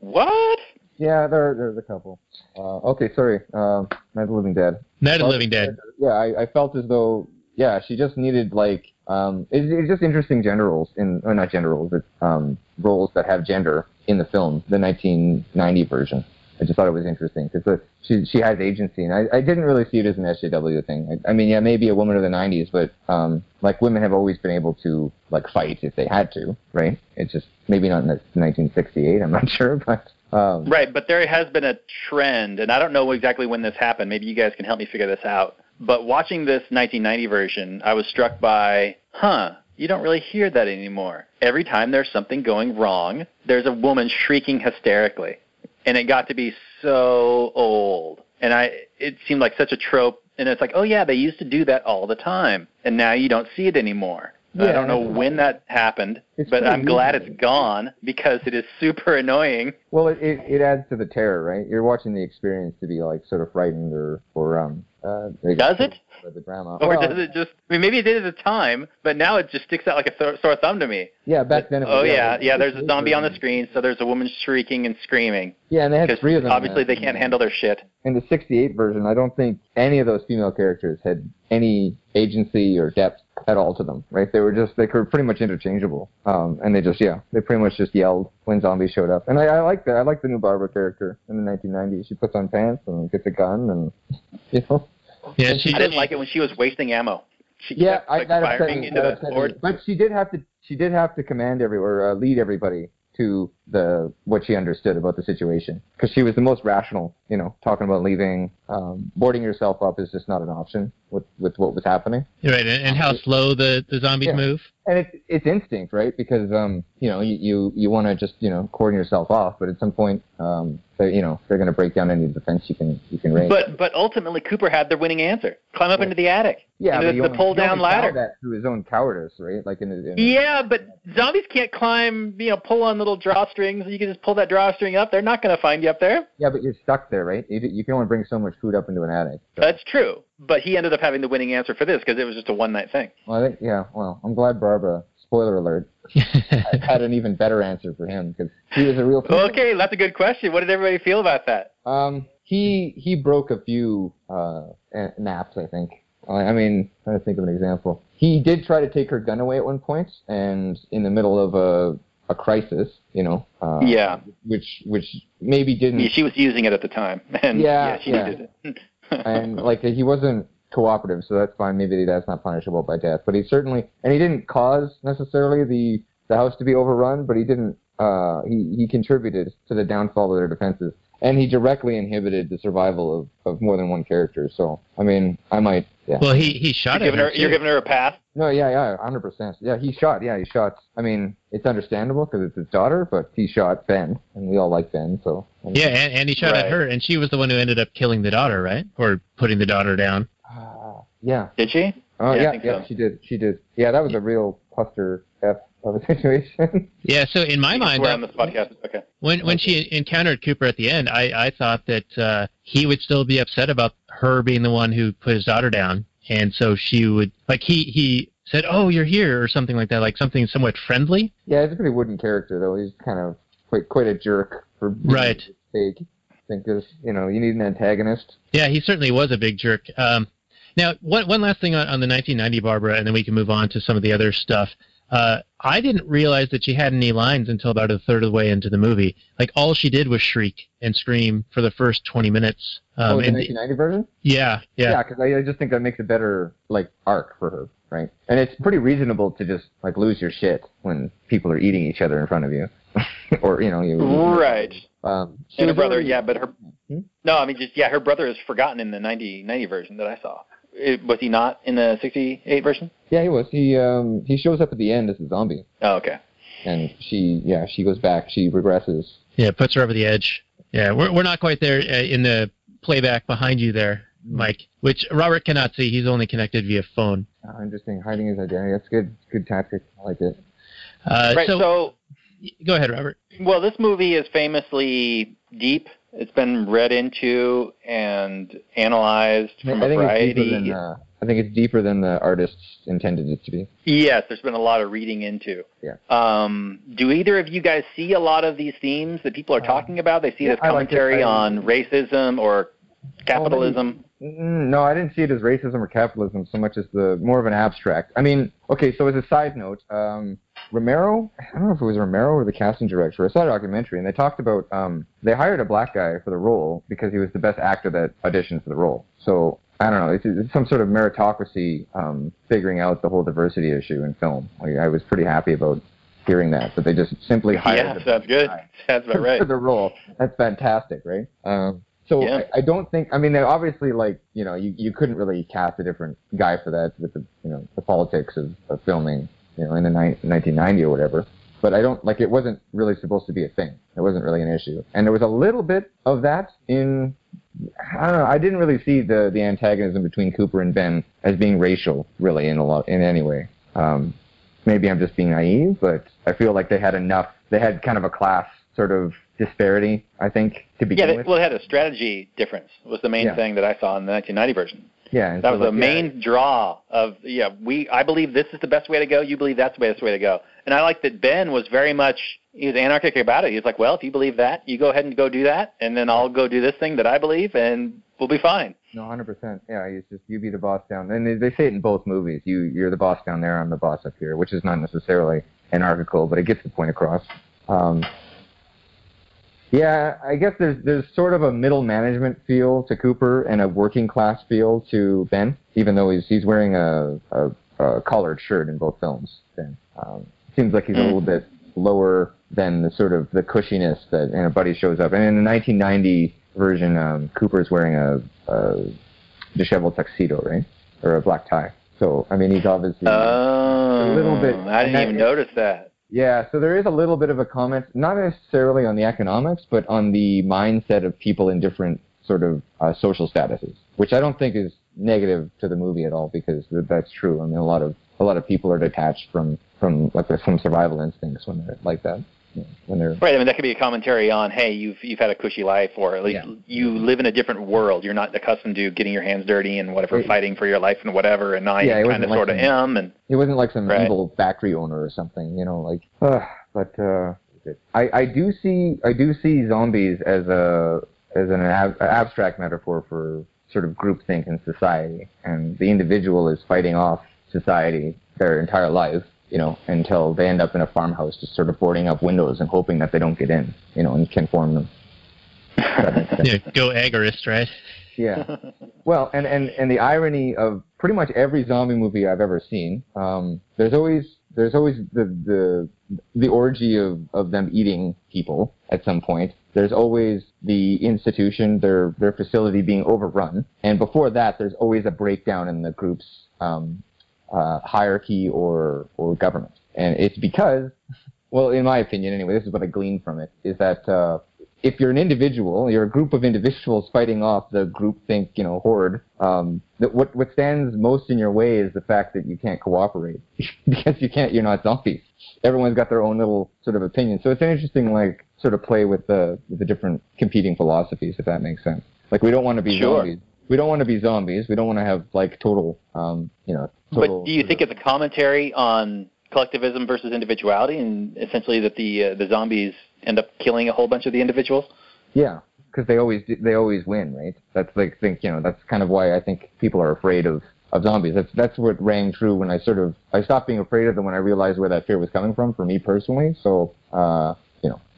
[SPEAKER 3] What?
[SPEAKER 2] yeah, there there's a couple. Uh, okay, sorry. Uh, Night of the Living Dead.
[SPEAKER 1] Night of the Living Dead.
[SPEAKER 2] Yeah, I, I felt as though yeah, she just needed like um, it's, it's just interesting gender roles in or not gender roles, but um, roles that have gender in the film, the 1990 version. I just thought it was interesting because she she has agency, and I, I didn't really see it as an SJW thing. I, I mean, yeah, maybe a woman of the 90s, but um, like women have always been able to like fight if they had to, right? It's just maybe not in the 1968. I'm not sure, but um,
[SPEAKER 3] Right, but there has been a trend, and I don't know exactly when this happened. Maybe you guys can help me figure this out. But watching this 1990 version, I was struck by, huh, you don't really hear that anymore. Every time there's something going wrong, there's a woman shrieking hysterically. And it got to be so old. And I it seemed like such a trope and it's like, "Oh yeah, they used to do that all the time." And now you don't see it anymore. I don't know when that happened, but I'm glad it's gone because it is super annoying.
[SPEAKER 2] Well, it, it, it adds to the terror, right? You're watching the experience to be like sort of frightened or or um. Uh,
[SPEAKER 3] Does it?
[SPEAKER 2] Or The drama.
[SPEAKER 3] Or
[SPEAKER 2] Well,
[SPEAKER 3] does it just? I mean, maybe it did at the time, but now it just sticks out like a th- sore thumb to me.
[SPEAKER 2] Yeah, back then. It was,
[SPEAKER 3] oh
[SPEAKER 2] was,
[SPEAKER 3] yeah, yeah. There's a zombie on the screen, so there's a woman shrieking and screaming
[SPEAKER 2] Yeah, and they had three of them.
[SPEAKER 3] obviously they can't handle their shit.
[SPEAKER 2] In the '68 version, I don't think any of those female characters had any agency or depth at all to them. Right? They were just they were pretty much interchangeable. Um, and they just yeah, they pretty much just yelled when zombies showed up. And I, I like that. I like the new Barbara character in the 1990s. She puts on pants and gets a gun and you know.
[SPEAKER 1] Yeah, she
[SPEAKER 3] I didn't like it when she was wasting ammo. She
[SPEAKER 2] Yeah,
[SPEAKER 3] kept,
[SPEAKER 2] I,
[SPEAKER 3] like,
[SPEAKER 2] that upset
[SPEAKER 3] firing
[SPEAKER 2] me.
[SPEAKER 3] into
[SPEAKER 2] That
[SPEAKER 3] the
[SPEAKER 2] upset me. But she did have to. She did have to command everywhere, uh, lead everybody to the what she understood about the situation, because she was the most rational. You know, talking about leaving, um, boarding yourself up is just not an option with with what was happening.
[SPEAKER 1] right, and, and how slow the the zombies
[SPEAKER 2] Yeah.
[SPEAKER 1] move.
[SPEAKER 2] And it's it's instinct, right? Because um, you know, you you, you want to just you know cordon yourself off, but at some point, um, they, you know, they're going to break down any defense you can you can raise.
[SPEAKER 3] But but ultimately Cooper had the winning answer. Climb up
[SPEAKER 2] Yeah.
[SPEAKER 3] into the attic.
[SPEAKER 2] yeah,
[SPEAKER 3] into
[SPEAKER 2] but you
[SPEAKER 3] the pull down ladder.
[SPEAKER 2] that through his own cowardice, right? Like in, the- in
[SPEAKER 3] Yeah, but zombies can't climb. You know, pull on little drawstrings. Strings, you can just pull that drawstring up. They're not going to find you up there.
[SPEAKER 2] Yeah, but you're stuck there, right? You, you can only bring so much food up into an attic. So,
[SPEAKER 3] That's true. But he ended up having the winning answer for this because it was just a one night thing.
[SPEAKER 2] well, I think, yeah. Well, I'm glad Barbara. Spoiler alert. had an even better answer for him because he was a real.
[SPEAKER 3] Okay, that's a good question. What did everybody feel about that?
[SPEAKER 2] Um, he he broke a few uh naps, I think. I I mean, trying to think of an example. He did try to take her gun away at one point, and in the middle of a a crisis, you know. Uh,
[SPEAKER 3] Yeah.
[SPEAKER 2] Which which maybe didn't.
[SPEAKER 3] Yeah, she was using it at the time, and
[SPEAKER 2] Yeah,
[SPEAKER 3] she
[SPEAKER 2] yeah.
[SPEAKER 3] needed it.
[SPEAKER 2] and like he wasn't cooperative, so that's fine. Maybe that's not punishable by death, but he certainly and he didn't cause necessarily the the house to be overrun, but he didn't. Uh, he he contributed to the downfall of their defenses, and he directly inhibited the survival of of more than one character. So I mean, I might. Yeah.
[SPEAKER 1] well, he he shot
[SPEAKER 3] you're giving
[SPEAKER 1] her.
[SPEAKER 3] her, you're giving her a pass.
[SPEAKER 2] No, yeah, yeah, hundred percent. Yeah, he shot. Yeah, he shot. I mean, it's understandable because it's his daughter, but he shot Ben, and we all like Ben, so. I
[SPEAKER 1] Yeah, and, and he shot at her, and she was the one who ended up killing the daughter, right? Or putting the daughter down.
[SPEAKER 2] Uh, Yeah.
[SPEAKER 3] Did she?
[SPEAKER 2] Oh
[SPEAKER 3] Yeah, I
[SPEAKER 2] yeah,
[SPEAKER 3] think
[SPEAKER 2] yeah,
[SPEAKER 3] so.
[SPEAKER 2] she did. She did. Yeah, that was a real cluster f of a situation.
[SPEAKER 1] Yeah, so in my mind,
[SPEAKER 3] swear
[SPEAKER 1] uh,
[SPEAKER 3] on this podcast. Okay.
[SPEAKER 1] when when she encountered Cooper at the end, I I thought that uh, he would still be upset about her being the one who put his daughter down, and so she would like he he said, "Oh, you're here" or something like that, like something somewhat friendly.
[SPEAKER 2] yeah, he's a pretty wooden character though. He's kind of quite quite a jerk for
[SPEAKER 1] Right.
[SPEAKER 2] fake. I think 'cause, you know you need an antagonist.
[SPEAKER 1] Yeah, he certainly was a big jerk. Um, now, one one last thing on, on the 1990 Barbara, and then we can move on to some of the other stuff. Uh, I didn't realize that she had any lines until about a third of the way into the movie. Like all she did was shriek and scream for the first 20 minutes. Um,
[SPEAKER 2] oh, the
[SPEAKER 1] and-
[SPEAKER 2] 1990 version.
[SPEAKER 1] yeah, yeah,
[SPEAKER 2] Yeah, because I, I just think that makes a better like arc for her, right? And it's pretty reasonable to just like lose your shit when people are eating each other in front of you, or you know you.
[SPEAKER 3] Right.
[SPEAKER 2] Um, she
[SPEAKER 3] And her brother,
[SPEAKER 2] already-
[SPEAKER 3] yeah, but her.
[SPEAKER 2] Hmm?
[SPEAKER 3] No, I mean just yeah, her brother is forgotten in the 90, 90 version that I saw. It, was he not in the 68 version?
[SPEAKER 2] Yeah, he was. He um he shows up at the end as a zombie,
[SPEAKER 3] Oh, okay.
[SPEAKER 2] and she yeah she goes back. She regresses.
[SPEAKER 1] yeah. Puts her over the edge. Yeah, we're we're not quite there uh, in the playback behind you there, Mike, which Robert cannot see. He's only connected via phone.
[SPEAKER 2] Uh, interesting, hiding his identity. That's good. Good tactic. I like it.
[SPEAKER 1] Uh,
[SPEAKER 3] right.
[SPEAKER 1] so,
[SPEAKER 3] so
[SPEAKER 1] go ahead, Robert.
[SPEAKER 3] Well, this movie is famously deep. It's been read into and analyzed from
[SPEAKER 2] I
[SPEAKER 3] a
[SPEAKER 2] think it's deeper
[SPEAKER 3] variety.
[SPEAKER 2] than uh, I think it's deeper than the artists intended it to be.
[SPEAKER 3] Yes, there's been a lot of reading into.
[SPEAKER 2] Yeah.
[SPEAKER 3] Um, do either of you guys see a lot of these themes that people are talking about? They see it
[SPEAKER 2] yeah,
[SPEAKER 3] as
[SPEAKER 2] I like
[SPEAKER 3] commentary on racism or capitalism.
[SPEAKER 2] Mm, No, I didn't see it as racism or capitalism so much as the more of an abstract. I mean, okay, so as a side note, um, Romero, I don't know if it was Romero or the casting director. I saw a documentary and they talked about um, they hired a black guy for the role because he was the best actor that auditioned for the role. So I don't know, it's, it's some sort of meritocracy um, figuring out the whole diversity issue in film. Like, I was pretty happy about hearing that, but they just simply hired
[SPEAKER 3] Yeah, sounds good.
[SPEAKER 2] guy
[SPEAKER 3] Sounds about right.
[SPEAKER 2] for the role. That's fantastic, right? Um, so
[SPEAKER 3] Yeah.
[SPEAKER 2] I, I don't think. I mean, they obviously, like you know, you, you couldn't really cast a different guy for that with the you know the politics of, of filming, you know, in the ni- 1990 or whatever. But I don't like it wasn't really supposed to be a thing. It wasn't really an issue, and there was a little bit of that in. I don't know. I didn't really see the the antagonism between Cooper and Ben as being racial, really, in a lot in any way. Um, maybe I'm just being naive, but I feel like they had enough. They had kind of a class sort of disparity, I think, to
[SPEAKER 3] Yeah,
[SPEAKER 2] begin
[SPEAKER 3] they,
[SPEAKER 2] with.
[SPEAKER 3] well, it had a strategy difference. Was the main
[SPEAKER 2] Yeah.
[SPEAKER 3] thing that I saw in the 1990 version.
[SPEAKER 2] Yeah,
[SPEAKER 3] That
[SPEAKER 2] so,
[SPEAKER 3] was the
[SPEAKER 2] like, yeah,
[SPEAKER 3] main draw of yeah. We I believe this is the best way to go. You believe that's the best way to go. And I like that Ben was very much he was anarchic about it. He was like, well, if you believe that, you go ahead and go do that, and then I'll go do this thing that I believe, and we'll be fine.
[SPEAKER 2] No, hundred percent. Yeah, it's just you be the boss down, and they, they say it in both movies. You you're the boss down there, I'm the boss up here, which is not necessarily anarchical, but it gets the point across. Um, yeah, I guess there's there's sort of a middle management feel to Cooper and a working class feel to Ben, even though he's he's wearing a a, a collared shirt in both films. Ben um, seems like he's a
[SPEAKER 3] Mm.
[SPEAKER 2] little bit lower than the sort of the cushiness that and a buddy shows up. And in the 1990 version, um, Cooper's wearing a, a disheveled tuxedo, right, or a black tie. So I mean, he's obviously
[SPEAKER 3] Oh,
[SPEAKER 2] little bit-
[SPEAKER 3] I didn't even notice that.
[SPEAKER 2] Yeah. So there is a little bit of a comment, not necessarily on the economics, but on the mindset of people in different sort of uh, social statuses, which I don't think is negative to the movie at all because that's true. I mean, a lot of a lot of people are detached from from like from survival instincts when they're like that. You know, when they're
[SPEAKER 3] Right. I mean, that could be a commentary on, hey, you've you've had a cushy life, or at least
[SPEAKER 2] Yeah.
[SPEAKER 3] you live in a different world. You're not accustomed to getting your hands dirty and whatever,
[SPEAKER 2] It-
[SPEAKER 3] fighting for your life and whatever. And I
[SPEAKER 2] Yeah, it wasn't
[SPEAKER 3] kind of
[SPEAKER 2] like
[SPEAKER 3] sort of
[SPEAKER 2] some-
[SPEAKER 3] am. And
[SPEAKER 2] it wasn't like some
[SPEAKER 3] Right.
[SPEAKER 2] evil factory owner or something, you know, like. Uh, but uh, I I do see I do see zombies as a as an ab- abstract metaphor for sort of groupthink in society, and the individual is fighting off society their entire life, you know, until they end up in a farmhouse, just sort of boarding up windows and hoping that they don't get in, you know, and can form them. That makes sense.
[SPEAKER 1] Yeah, go agorist, right?
[SPEAKER 2] Yeah. Well, and, and, and the irony of pretty much every zombie movie I've ever seen, um, there's always there's always the the the orgy of, of them eating people at some point. There's always the institution, their their facility being overrun, and before that, there's always a breakdown in the group's um, uh, hierarchy or or government, and it's because, well, in my opinion anyway, this is what I gleaned from it, is that uh, if you're an individual, you're a group of individuals fighting off the groupthink, you know, horde. Um, that what what stands most in your way is the fact that you can't cooperate because you can't. You're not zombies. Everyone's got their own little sort of opinion. So it's an interesting like sort of play with the with the different competing philosophies, if that makes sense. Like we don't want to be
[SPEAKER 3] Sure.
[SPEAKER 2] zombies. We don't want to be zombies. We don't want to have like total, um, you know. Total,
[SPEAKER 3] But do you think it's a commentary on collectivism versus individuality, and essentially that the uh, the zombies end up killing a whole bunch of the individuals?
[SPEAKER 2] Yeah, because they always they always win, right? That's like think you know that's kind of why I think people are afraid of of zombies. That's that's what rang true when I sort of I stopped being afraid of them when I realized where that fear was coming from for me personally. So uh,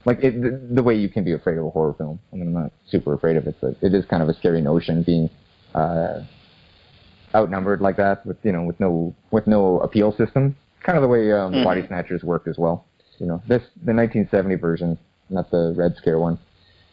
[SPEAKER 2] like it, the, the way you can be afraid of a horror film. I mean, I'm not super afraid of it, but it is kind of a scary notion being uh, outnumbered like that with you know with no with no appeal system. Kind of the way um,
[SPEAKER 3] Mhm.
[SPEAKER 2] Body Snatchers work as well. You know, this the 1970 version, not the Red Scare one.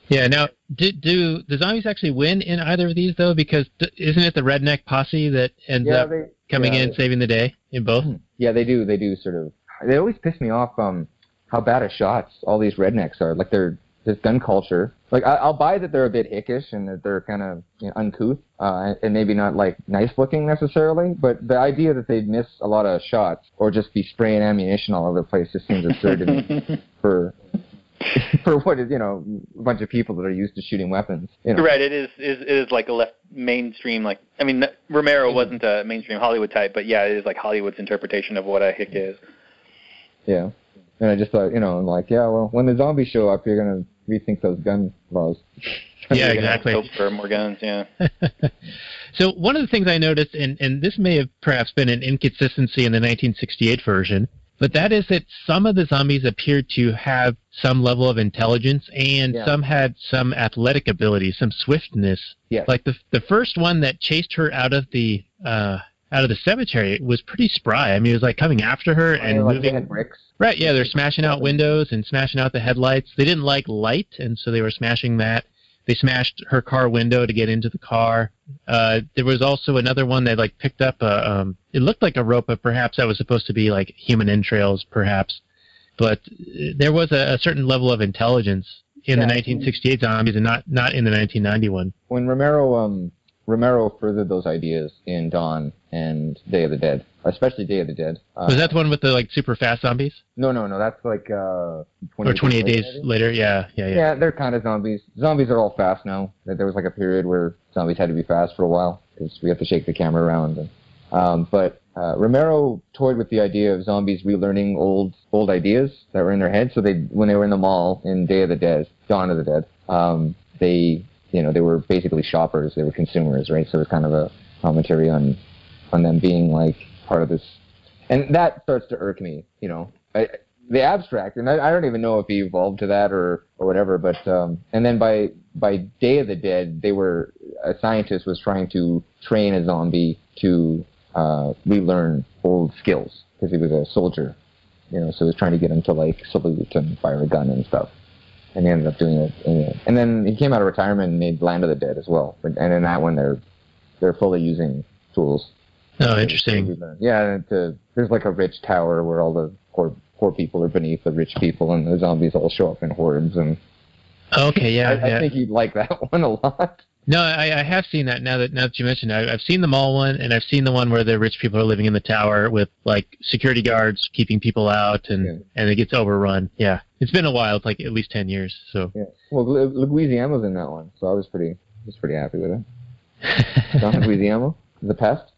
[SPEAKER 1] Yeah. Now, do, do the zombies actually win in either of these though? Because th- isn't it the redneck posse that ends
[SPEAKER 2] Yeah,
[SPEAKER 1] up
[SPEAKER 2] they
[SPEAKER 1] coming
[SPEAKER 2] yeah,
[SPEAKER 1] in saving the day in both?
[SPEAKER 2] Yeah, they do. They do sort of. They always piss me off. Um, how bad at shots all these rednecks are. Like they're this gun culture. Like I, I'll buy that they're a bit hickish and that they're kind of you know, uncouth uh, and maybe not like nice looking necessarily. But the idea that they'd miss a lot of shots or just be spraying ammunition all over the place just seems absurd to me for for what is you know a bunch of people that are used to shooting weapons. You know.
[SPEAKER 3] Right. It is, is it is like a left mainstream like I mean Romero wasn't a mainstream Hollywood type, but yeah, it is like Hollywood's interpretation of what a hick is.
[SPEAKER 2] Yeah. And I just thought, you know, I'm like, yeah, well, when the zombies show up, you're gonna rethink those gun laws.
[SPEAKER 1] Yeah,
[SPEAKER 3] You're gonna
[SPEAKER 1] exactly.
[SPEAKER 3] Hope for more guns. Yeah.
[SPEAKER 1] so one of the things I noticed, and, and this may have perhaps been an inconsistency in the 1968 version, but that is that some of the zombies appeared to have some level of intelligence, and
[SPEAKER 2] Yeah.
[SPEAKER 1] some had some athletic ability, some swiftness.
[SPEAKER 2] Yes.
[SPEAKER 1] Like the the first one that chased her out of the uh, out of the cemetery was pretty spry. I mean, it was like coming after her and
[SPEAKER 2] like
[SPEAKER 1] moving.
[SPEAKER 2] bricks.
[SPEAKER 1] Right, yeah, they're smashing out windows and smashing out the headlights. They didn't like light, and so they were smashing that. They smashed her car window to get into the car. Uh, there was also another one that like picked up a. Um, it looked like a rope, but perhaps that was supposed to be like human entrails, perhaps. But uh, there was a, a certain level of intelligence in the 1968 zombies, and not not in the 1991.
[SPEAKER 2] When Romero um Romero furthered those ideas in Dawn and Day of the Dead, especially Day of the Dead. Uh,
[SPEAKER 1] Was that the one with the like super fast zombies,
[SPEAKER 2] No, no, no. That's like uh. 28
[SPEAKER 1] or 28 days
[SPEAKER 2] maybe?
[SPEAKER 1] later? Yeah, yeah, yeah.
[SPEAKER 2] Yeah, they're kind of zombies. Zombies are all fast now. There there was like a period where zombies had to be fast for a while because we have to shake the camera around. And, um, but uh, Romero toyed with the idea of zombies relearning old old ideas that were in their head. So they, when they were in the mall in Day of the Dead, Dawn of the Dead, um, they, you know, they were basically shoppers. They were consumers, right? So it was kind of a commentary on on them being like part of this, and that starts to irk me. You know, I, the abstract, and I, I don't even know if he evolved to that or or whatever. But um, and then by by Day of the Dead, they were a scientist was trying to train a zombie to uh, relearn old skills because he was a soldier, you know. So he was trying to get him to like salute and fire a gun and stuff. And he ended up doing it. anyway. And then he came out of retirement and made Land of the Dead as well. And in that one, they're they're fully using tools.
[SPEAKER 1] Oh, interesting.
[SPEAKER 2] Yeah, to, there's like a rich tower where all the poor poor people are beneath the rich people, and the zombies all show up in hordes. And
[SPEAKER 1] Okay, yeah,
[SPEAKER 2] I,
[SPEAKER 1] yeah.
[SPEAKER 2] I think you'd like that one a lot.
[SPEAKER 1] No, I, I have seen that now that now that you mentioned it. I, I've seen the mall one, and I've seen the one where the rich people are living in the tower with like security guards keeping people out, and
[SPEAKER 2] Yeah.
[SPEAKER 1] and it gets overrun. Yeah, it's been a while. It's like at least ten years. So
[SPEAKER 2] Yeah. Well, Leguizamo was in that one, so I was pretty was pretty happy with it. John Leguizamo, the pest.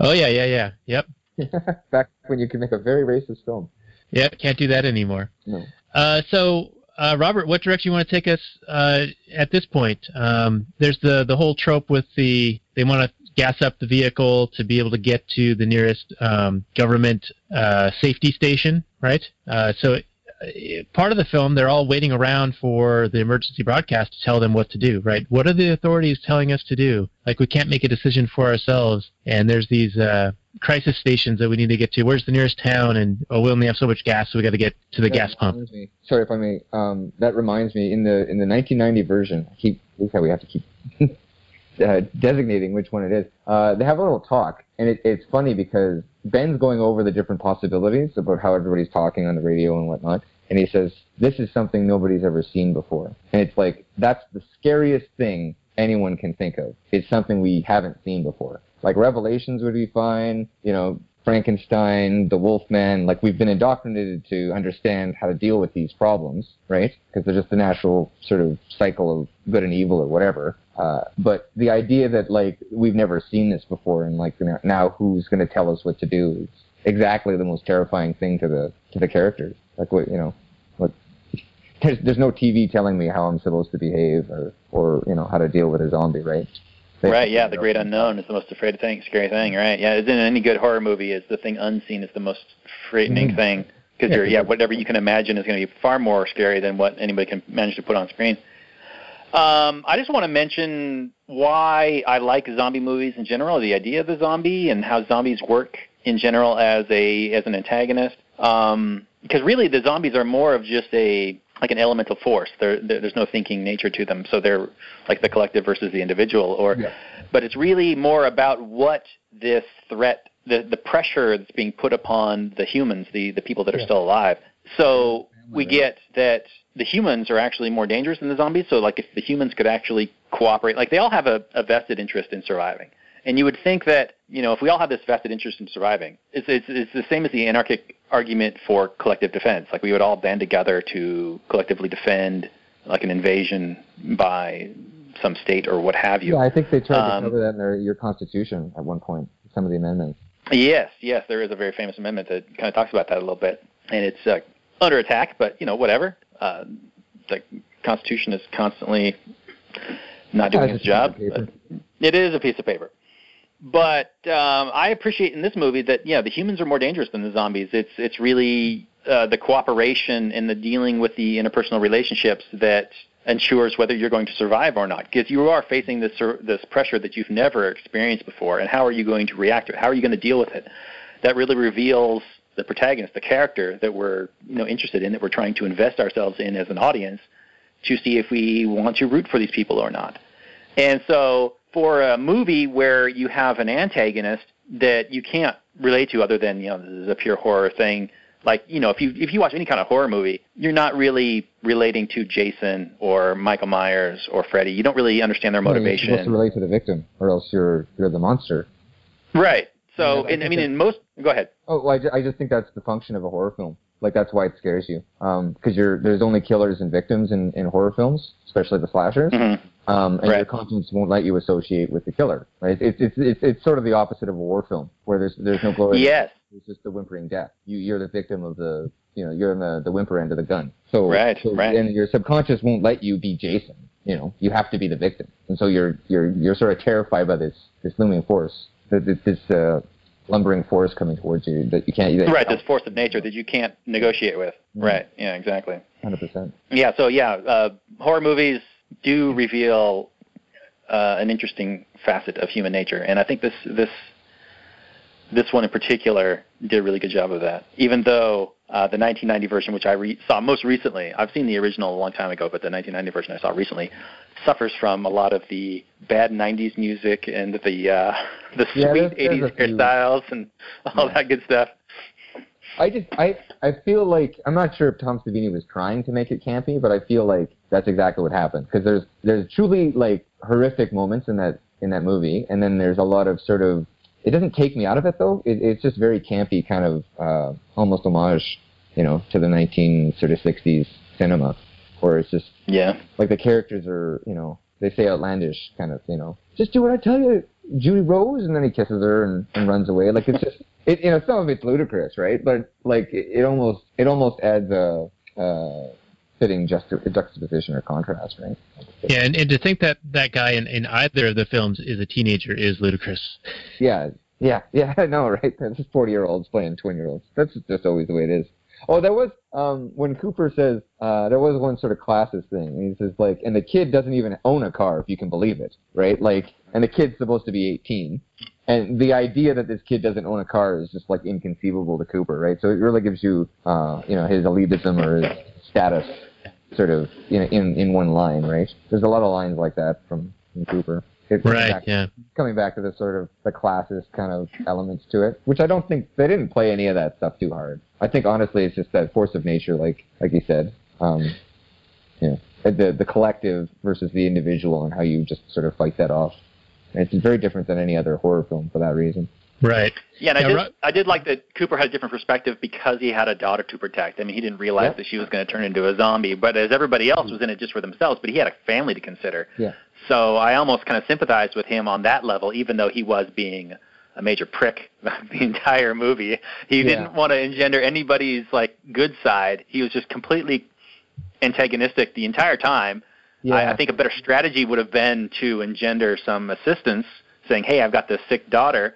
[SPEAKER 1] oh yeah, yeah, yeah, yep,
[SPEAKER 2] Back when you could make a very racist film.
[SPEAKER 1] Yeah, Can't do that anymore.
[SPEAKER 2] No.
[SPEAKER 1] Uh, so. Uh, Robert, what direction you want to take us uh, at this point? Um, there's the the whole trope with the they want to gas up the vehicle to be able to get to the nearest um, government uh, safety station, right? Uh, so uh, part of the film, they're all waiting around for the emergency broadcast to tell them what to do, right? What are the authorities telling us to do? Like we can't make a decision for ourselves, and there's these uh, crisis stations that we need to get to. Where's the nearest town? And oh, we only have so much gas, so we got to get to the
[SPEAKER 2] That
[SPEAKER 1] gas pump.
[SPEAKER 2] Me, sorry if I may. Um, that reminds me in the in the 1990 version. I keep look how we have to keep uh, designating which one it is. Uh, they have a little talk, and it, it's funny because Ben's going over the different possibilities about how everybody's talking on the radio and whatnot. and he says, "This is something nobody's ever seen before," and it's like that's the scariest thing anyone can think of. It's something we haven't seen before. Like Revelations would be fine, you know, Frankenstein, the Wolfman, like we've been indoctrinated to understand how to deal with these problems, right? Because they're just the natural sort of cycle of good and evil or whatever. Uh, but the idea that like we've never seen this before and like you know, now who's going to tell us what to do is exactly the most terrifying thing to the to the characters. Like what you know, what there's there's no TV telling me how I'm supposed to behave or or you know how to deal with a zombie, right?
[SPEAKER 3] Right, yeah, the great unknown is the most afraid thing, scary thing, right? Yeah, isn't any good horror movie is the thing unseen is the most frightening
[SPEAKER 2] Mhm.
[SPEAKER 3] thing because
[SPEAKER 2] Yeah,
[SPEAKER 3] you're yeah, whatever you can imagine is going to be far more scary than what anybody can manage to put on screen. Um, I just want to mention why I like zombie movies in general, the idea of the zombie and how zombies work in general as a as an antagonist. Um, because really, the zombies are more of just a like an elemental force. There, there, there's no thinking nature to them, so they're like the collective versus the individual. Or,
[SPEAKER 2] Yeah.
[SPEAKER 3] but it's really more about what this threat, the the pressure that's being put upon the humans, the the people that are
[SPEAKER 2] Yeah.
[SPEAKER 3] still alive. So we get that the humans are actually more dangerous than the zombies. So like if the humans could actually cooperate, like they all have a, a vested interest in surviving. And you would think that you know if we all have this vested interest in surviving, it's it's, it's the same as the anarchic argument for collective defense. Like we would all band together to collectively defend like an invasion by some state or what have you.
[SPEAKER 2] Yeah, I think they tried
[SPEAKER 3] Um,
[SPEAKER 2] to cover that in their, your constitution at one point. Some of the amendments.
[SPEAKER 3] Yes, yes, there is a very famous amendment that kind of talks about that a little bit, and it's uh, under attack. But you know, whatever. Uh, the Constitution is constantly not doing
[SPEAKER 2] it's
[SPEAKER 3] its
[SPEAKER 2] just a
[SPEAKER 3] job.
[SPEAKER 2] piece of
[SPEAKER 3] but It is a piece of paper. But um, I appreciate in this movie that yeah, the humans are more dangerous than the zombies. It's it's really uh, the cooperation and the dealing with the interpersonal relationships that ensures whether you're going to survive or not. Because you are facing this this pressure that you've never experienced before, and how are you going to react to it? How are you going to deal with it? That really reveals the protagonist, the character that we're you know interested in, that we're trying to invest ourselves in as an audience to see if we want to root for these people or not. And so for a movie where you have an antagonist that you can't relate to other than, you know, this is a pure horror thing, like, you know, if you if you watch any kind of horror movie, you're not really relating to Jason or Michael Myers or Freddy. You don't really understand their
[SPEAKER 2] Well, You're
[SPEAKER 3] motivation.
[SPEAKER 2] supposed to relate to the victim, or else you're you're the monster.
[SPEAKER 3] right. So,
[SPEAKER 2] Yeah,
[SPEAKER 3] and I mean in most go ahead.
[SPEAKER 2] Oh, well, I, ju- I just think that's the function of a horror film. Like that's why it scares you, because you're there's only killers and victims in, in horror films, especially the slashers.
[SPEAKER 3] Mhm.
[SPEAKER 2] Um, and your conscience won't let you associate with the killer, right? It's it's it's it's sort of the opposite of a war film, where there's there's no glory.
[SPEAKER 3] Yes.
[SPEAKER 2] It's just the whimpering death. You you're the victim of the you know you're in the the whimper end of the gun. So
[SPEAKER 3] Right,
[SPEAKER 2] so,
[SPEAKER 3] right.
[SPEAKER 2] And your subconscious won't let you be Jason. You know you have to be the victim, and so you're you're you're sort of terrified by this this looming force, this this uh, lumbering force coming towards you that you can't.
[SPEAKER 3] Right, this force of nature that you can't negotiate with.
[SPEAKER 2] Mhm.
[SPEAKER 3] Right. Yeah, exactly.
[SPEAKER 2] Hundred percent.
[SPEAKER 3] Yeah, so yeah, uh, horror movies do reveal uh, an interesting facet of human nature, and I think this this this one in particular did a really good job of that. Even though uh, the 1990 version, which I re- saw most recently, I've seen the original a long time ago, but the 1990 version I saw recently suffers from a lot of the bad 90s music and the uh, the
[SPEAKER 2] Yeah,
[SPEAKER 3] sweet
[SPEAKER 2] there's- there's
[SPEAKER 3] 80s
[SPEAKER 2] a few.
[SPEAKER 3] hairstyles and all
[SPEAKER 2] Yeah.
[SPEAKER 3] that good stuff.
[SPEAKER 2] I just I I feel like I'm not sure if Tom Savini was trying to make it campy, but I feel like that's exactly what happened because there's there's truly like horrific moments in that in that movie, and then there's a lot of sort of it doesn't take me out of it though. It, it's just very campy, kind of uh, almost homage, you know, to the 19 sort of 60s cinema, where it's just
[SPEAKER 3] Yeah.
[SPEAKER 2] like the characters are you know they say outlandish kind of you know just do what I tell you, Judy Rose, and then he kisses her and, and runs away. Like it's just it you know some of it's ludicrous, right? But like it, it almost it almost adds a, a fitting juxta- juxtaposition or contrast, right?
[SPEAKER 1] Yeah, and, and to think that that guy in, in either of the films is a teenager is ludicrous.
[SPEAKER 2] Yeah, yeah, yeah. I know, right? That's just forty year olds playing twenty year olds. That's just always the way it is. Oh, there was um when Cooper says uh there was one sort of classist thing. He says like, and the kid doesn't even own a car, if you can believe it, right? Like, and the kid's supposed to be eighteen, and the idea that this kid doesn't own a car is just like inconceivable to Cooper, right? So it really gives you uh you know his elitism or his status sort of you know in in one line, right? There's a lot of lines like that from, from Cooper. Coming
[SPEAKER 1] Right.
[SPEAKER 2] back-
[SPEAKER 1] Yeah.
[SPEAKER 2] coming back to the sort of the classist kind of elements to it, which I don't think they didn't play any of that stuff too hard. I think honestly, it's just that force of nature, like like you said, um, you know, the the collective versus the individual, and how you just sort of fight that off. And it's very different than any other horror film for that reason.
[SPEAKER 1] Right.
[SPEAKER 3] Yeah, and I
[SPEAKER 1] Yeah,
[SPEAKER 3] did,
[SPEAKER 1] right.
[SPEAKER 3] I did like that Cooper had a different perspective because he had a daughter to protect. I mean, he didn't realize
[SPEAKER 2] Yeah.
[SPEAKER 3] that she was going to turn into a zombie, but as everybody else was in it just for themselves, but he had a family to consider.
[SPEAKER 2] Yeah.
[SPEAKER 3] So I almost kind of sympathized with him on that level, even though he was being a major prick the entire movie. He
[SPEAKER 2] Yeah.
[SPEAKER 3] didn't want to engender anybody's like good side. He was just completely antagonistic the entire time. I, I think a better strategy would have been to engender some assistance, saying, "Hey, I've got this sick daughter.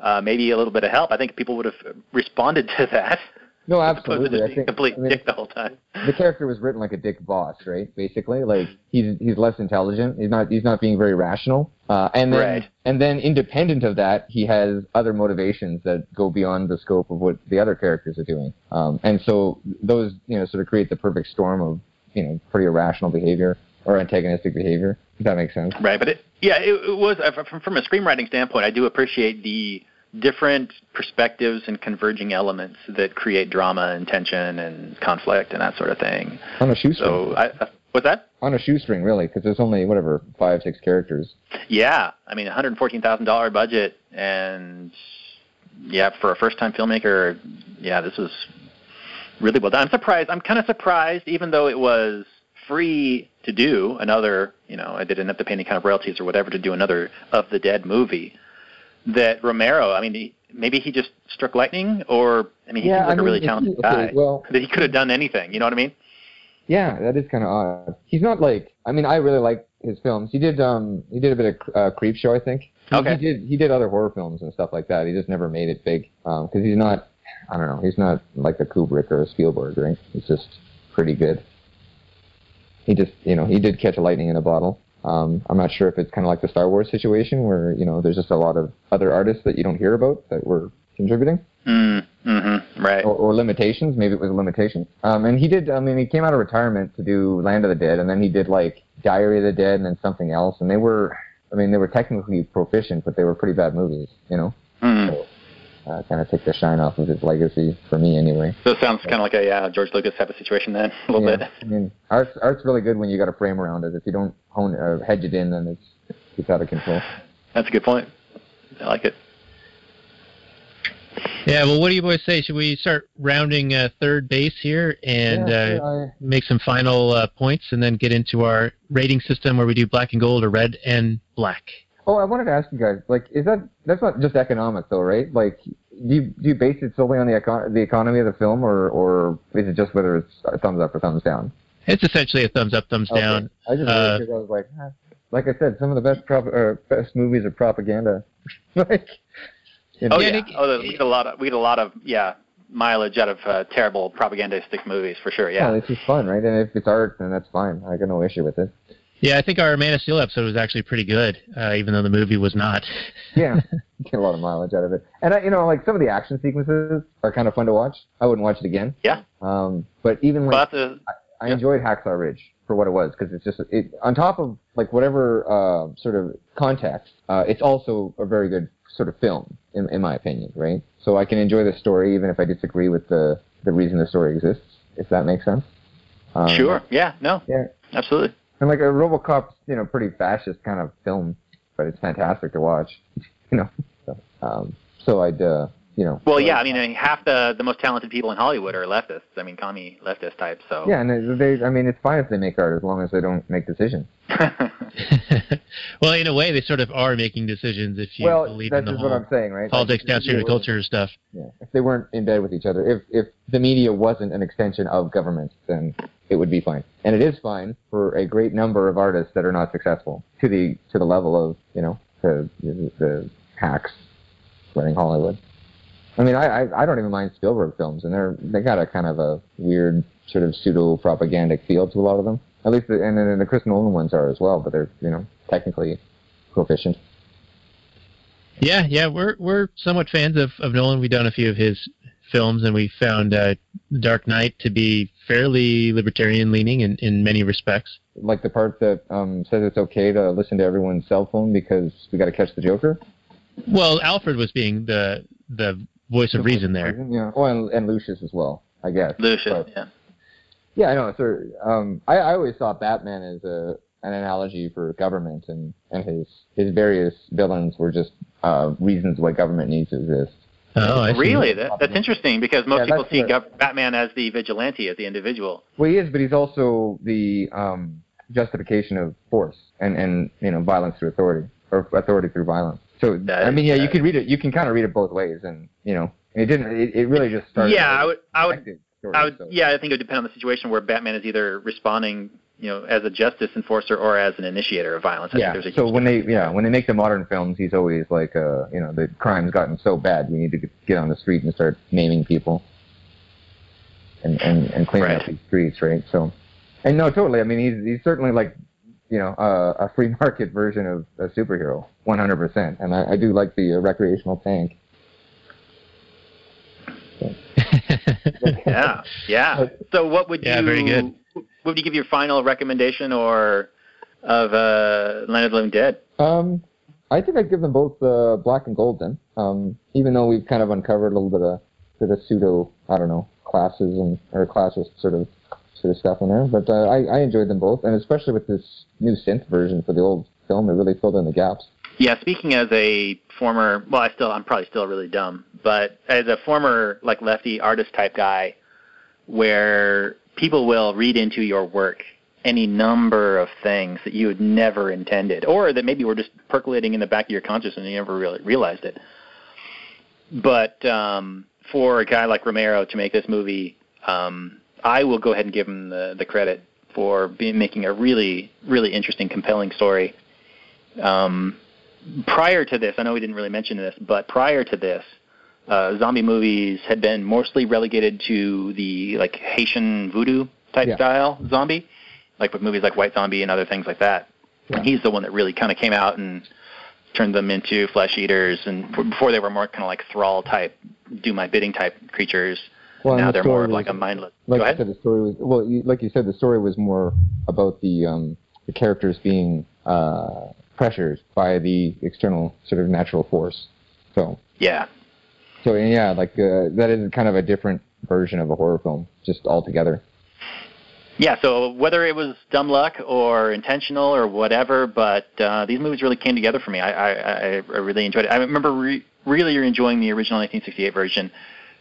[SPEAKER 3] Uh, maybe a little bit of help." I think people would have responded to that.
[SPEAKER 2] no, absolutely. I think
[SPEAKER 3] complete
[SPEAKER 2] I mean,
[SPEAKER 3] dick the whole time.
[SPEAKER 2] the character was written like a dick boss, right? Basically, like he's he's less intelligent. He's not he's not being very rational. Uh, and then
[SPEAKER 3] Right.
[SPEAKER 2] and then independent of that, he has other motivations that go beyond the scope of what the other characters are doing. Um, and so those you know sort of create the perfect storm of you know pretty irrational behavior or antagonistic behavior. If that makes sense.
[SPEAKER 3] Right, but it, yeah, it, it was uh, from, from a screenwriting standpoint. I do appreciate the different perspectives and converging elements that create drama and tension and conflict and that sort of thing.
[SPEAKER 2] On a shoestring.
[SPEAKER 3] So, I, I, what's that?
[SPEAKER 2] on a shoestring, really, because there's only whatever five six characters.
[SPEAKER 3] Yeah, I mean, $114,000 budget, and yeah, for a first-time filmmaker, yeah, this was really well done. I'm surprised. I'm kind of surprised, even though it was free to do another, you know, I didn't have to pay any kind of royalties or whatever to do another of the Dead movie. That Romero, I mean, he, maybe he just struck lightning, or I mean, he
[SPEAKER 2] Yeah,
[SPEAKER 3] seems like
[SPEAKER 2] I
[SPEAKER 3] a
[SPEAKER 2] mean,
[SPEAKER 3] really
[SPEAKER 2] if he-
[SPEAKER 3] talented
[SPEAKER 2] okay,
[SPEAKER 3] guy.
[SPEAKER 2] well-
[SPEAKER 3] that he could have done anything. You know what I mean?
[SPEAKER 2] Yeah, that is kind of odd. He's not like I mean I really like his films. He did um he did a bit of uh, Creepshow I think. He,
[SPEAKER 3] Okay.
[SPEAKER 2] He did he did other horror films and stuff like that. He just never made it big because he's not I don't know he's not like a Kubrick or a Spielberg right. He's just pretty good. He just you know he did catch a lightning in a bottle. Um, I'm not sure if it's kind of like the Star Wars situation where you know there's just a lot of other artists that you don't hear about that were contributing
[SPEAKER 3] Mm, mm-hmm. Right.
[SPEAKER 2] or, or limitations. Maybe it was a limitation. Um, and he did. I mean, he came out of retirement to do Land of the Dead, and then he did like Diary of the Dead, and then something else. And they were, I mean, they were technically proficient, but they were pretty bad movies. You know,
[SPEAKER 3] Mm.
[SPEAKER 2] Uh, kind of take the shine off of his legacy for me, anyway.
[SPEAKER 3] So it sounds kind of like a yeah, George Lucas type of situation then, a little
[SPEAKER 2] yeah,
[SPEAKER 3] bit.
[SPEAKER 2] I mean, art's art's really good when you got a frame around it. If you don't hone or hedge it in, then it's it's out of control.
[SPEAKER 3] That's a good point. I like it.
[SPEAKER 1] Yeah. Well, what do you boys say? Should we start rounding uh, third base here and
[SPEAKER 2] yeah,
[SPEAKER 1] uh,
[SPEAKER 2] I-
[SPEAKER 1] make some final uh, points, and then get into our rating system where we do black and gold or red and black?
[SPEAKER 2] Oh, I wanted to ask you guys, like, is that that's not just economics, though, right? Like, do you do you base it solely on the econ- the economy of the film, or or is it just whether it's a thumbs up or thumbs down?
[SPEAKER 1] It's essentially a thumbs up, thumbs
[SPEAKER 2] Okay.
[SPEAKER 1] down.
[SPEAKER 2] I just
[SPEAKER 1] Uh,
[SPEAKER 2] because I was like, huh. like I said, some of the best prop- uh, best movies are propaganda. like, you know,
[SPEAKER 3] Oh
[SPEAKER 1] Yeah,
[SPEAKER 3] yeah.
[SPEAKER 1] and
[SPEAKER 3] oh, the- we get a lot of we get a lot of yeah mileage out of uh, terrible propagandistic movies for sure.
[SPEAKER 2] yeah,
[SPEAKER 3] Yeah.
[SPEAKER 2] it's just fun, right? And if it's art, then that's fine. I got no issue with it.
[SPEAKER 1] Yeah, I think our Man of Steel episode was actually pretty good, uh, even though the movie was not.
[SPEAKER 2] Yeah, get a lot of mileage out of it. And I, you know, like some of the action sequences are kind of fun to watch. I wouldn't watch it again.
[SPEAKER 3] Yeah.
[SPEAKER 2] Um, but even like
[SPEAKER 3] Well, that's a,
[SPEAKER 2] I
[SPEAKER 3] Yeah.
[SPEAKER 2] enjoyed Hacksaw Ridge for what it was because it's just it on top of like whatever uh, sort of context, uh, it's also a very good sort of film in, in my opinion, right? So I can enjoy the story even if I disagree with the the reason the story exists, if that makes sense. Um,
[SPEAKER 3] sure. Yeah. No.
[SPEAKER 2] Yeah.
[SPEAKER 3] Absolutely.
[SPEAKER 2] And like a RoboCop's, you know, pretty fascist kind of film, but it's fantastic to watch, you know. So, um, so I'd, uh, you know.
[SPEAKER 3] Well, yeah. I mean, I mean, half the the most talented people in Hollywood are leftists. I mean, commie leftist types. So.
[SPEAKER 2] Yeah, and they, I mean, it's fine if they make art as long as they don't make decisions.
[SPEAKER 1] well, in a way, they sort of are making decisions if you
[SPEAKER 2] well,
[SPEAKER 1] believe
[SPEAKER 2] that's
[SPEAKER 1] in the
[SPEAKER 2] just
[SPEAKER 1] whole
[SPEAKER 2] what I'm saying, right?
[SPEAKER 1] politics,
[SPEAKER 2] Like,
[SPEAKER 1] downstream
[SPEAKER 2] if they were-
[SPEAKER 1] culture stuff.
[SPEAKER 2] Yeah, if they weren't in bed with each other, if if the media wasn't an extension of government, then it would be fine. And it is fine for a great number of artists that are not successful to the to the level of you know the the, the hacks running Hollywood. I mean, I, I I don't even mind Spielberg films, and they're they got a kind of a weird sort of pseudo propagandic feel to a lot of them. At least, the, and then the Chris Nolan ones are as well, but they're you know technically proficient.
[SPEAKER 1] Yeah, yeah, we're we're somewhat fans of, of Nolan. We've done a few of his films, and we found uh, Dark Knight to be fairly libertarian leaning in, in many respects.
[SPEAKER 2] like the part that um, says it's okay to listen to everyone's cell phone because we got to catch the Joker.
[SPEAKER 1] Well, Alfred was being the the voice of reason there.
[SPEAKER 2] Yeah. Oh, and, and Lucius as well, I guess.
[SPEAKER 3] Lucius,
[SPEAKER 2] But-
[SPEAKER 3] yeah.
[SPEAKER 2] Yeah, I know. So, um, I, I always saw Batman as a an analogy for government, and and his his various villains were just uh, reasons why government needs to exist.
[SPEAKER 1] Oh, I see.
[SPEAKER 3] Really? That, that's interesting because most
[SPEAKER 2] Yeah,
[SPEAKER 3] people see Gov- Batman as the vigilante, as the individual.
[SPEAKER 2] Well, he is, but he's also the um, justification of force and and you know violence through authority or authority through violence. So
[SPEAKER 3] That
[SPEAKER 2] I mean, yeah, you can read it. You can kind of read it both ways, and you know, it didn't. It, it really just started.
[SPEAKER 3] Yeah, I would, I would,
[SPEAKER 2] story,
[SPEAKER 3] I would,
[SPEAKER 2] so-
[SPEAKER 3] yeah, I think it would depend on the situation where Batman is either responding, you know, as a justice enforcer or as an initiator of violence. I
[SPEAKER 2] yeah. So when they yeah when they make the modern films, he's always like uh you know the crime's gotten so bad we need to get on the street and start naming people and and and cleaning
[SPEAKER 3] Right.
[SPEAKER 2] up these streets, right? So and no, totally. I mean, he's he's certainly like you know uh, a free market version of a superhero, 100%. And I, I do like the uh, recreational tank.
[SPEAKER 3] yeah, yeah. So what would
[SPEAKER 1] Yeah,
[SPEAKER 3] you?
[SPEAKER 1] very good.
[SPEAKER 3] What would you give your final recommendation or of uh, Land of the Living Dead?
[SPEAKER 2] Um, I think I'd give them both uh, black and gold then. Um, even though we've kind of uncovered a little bit of bit of pseudo, I don't know, classes and or classist sort of sort of stuff in there. But uh, I, I enjoyed them both, and especially with this new synth version for the old film, it really filled in the gaps.
[SPEAKER 3] Yeah, speaking as a former, well, I still, I'm probably still really dumb, but as a former like lefty artist type guy, where people will read into your work any number of things that you had never intended, or that maybe were just percolating in the back of your consciousness and you never really realized it. But um, for a guy like Romero to make this movie, um, I will go ahead and give him the, the credit for being making a really, really interesting, compelling story. Um, prior to this, I know we didn't really mention this, but prior to this, uh, zombie movies had been mostly relegated to the like Haitian voodoo type
[SPEAKER 2] Yeah.
[SPEAKER 3] style zombie, like with movies like White Zombie and other things like that.
[SPEAKER 2] Yeah.
[SPEAKER 3] He's the one that really kind of came out and turned them into flesh eaters, and before they were more kind of like thrall type, do my bidding type creatures.
[SPEAKER 2] Well,
[SPEAKER 3] now
[SPEAKER 2] the
[SPEAKER 3] they're more like a mindless.
[SPEAKER 2] Like you
[SPEAKER 3] ahead.
[SPEAKER 2] said, the story was well. You, like you said, the story was more about the um, the characters being uh, pressured by the external sort of natural force. So
[SPEAKER 3] Yeah.
[SPEAKER 2] So yeah, like uh, that is kind of a different version of a horror film, just altogether.
[SPEAKER 3] Yeah, so whether it was dumb luck or intentional or whatever, but uh, these movies really came together for me. I, I, I I really enjoyed it. I remember re- really enjoying the original 1968 version,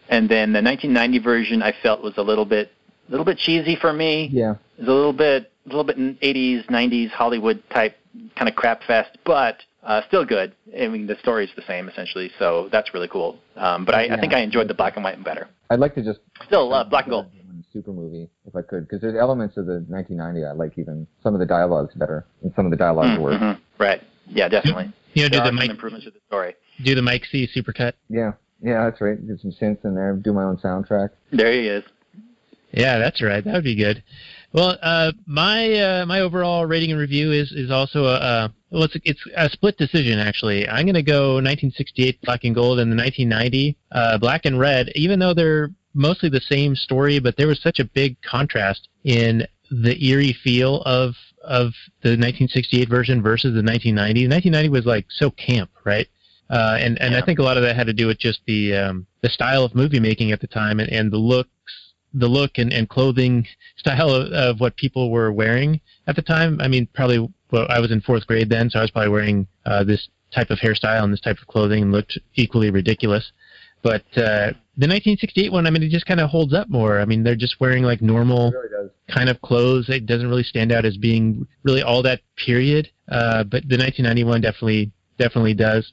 [SPEAKER 3] and then the 1990 version I felt was a little bit, a little bit cheesy for me.
[SPEAKER 2] Yeah.
[SPEAKER 3] It was a little bit, a little bit 80s, 90s Hollywood type kind of crap fest, but uh, still good. I mean, the story's the same essentially, so that's really cool. Um, but I, I think I enjoyed the black and white better.
[SPEAKER 2] I'd like to just
[SPEAKER 3] Still love black and gold.
[SPEAKER 2] super movie if I could, because there's elements of the 1990 I like even some of the dialogues better and some of the dialogue's worse.
[SPEAKER 3] Mhm. Right. Yeah, definitely.
[SPEAKER 1] You know, do
[SPEAKER 3] there are
[SPEAKER 1] the
[SPEAKER 3] some
[SPEAKER 1] Mike
[SPEAKER 3] improvements to the story.
[SPEAKER 1] do the Mike C supercut?
[SPEAKER 2] Yeah, yeah, that's right. Get some synths in there. Do my own soundtrack.
[SPEAKER 3] There he is.
[SPEAKER 1] Yeah, that's right. That would be good. Well, uh, my uh, my overall rating and review is is also a, a well, it's a, it's a split decision actually. I'm going to go 1968 Black and Gold and the 1990 uh, Black and Red, even though they're mostly the same story, but there was such a big contrast in the eerie feel of of the 1968 version versus the 1990. The 1990 was like so camp, right? Uh, and and I think a lot of that had to do with just the um, the style of movie making at the time and, and the looks the look and, and clothing style of, of what people were wearing at the time. I mean, probably well, I was in fourth grade then, so I was probably wearing uh, this type of hairstyle and this type of clothing and looked equally ridiculous. But uh, the 1968 one, I mean, it just kind of holds up more. I mean, they're just wearing like normal
[SPEAKER 2] really
[SPEAKER 1] kind of clothes. It doesn't really stand out as being really all that period. Uh, but the 1991 definitely definitely does.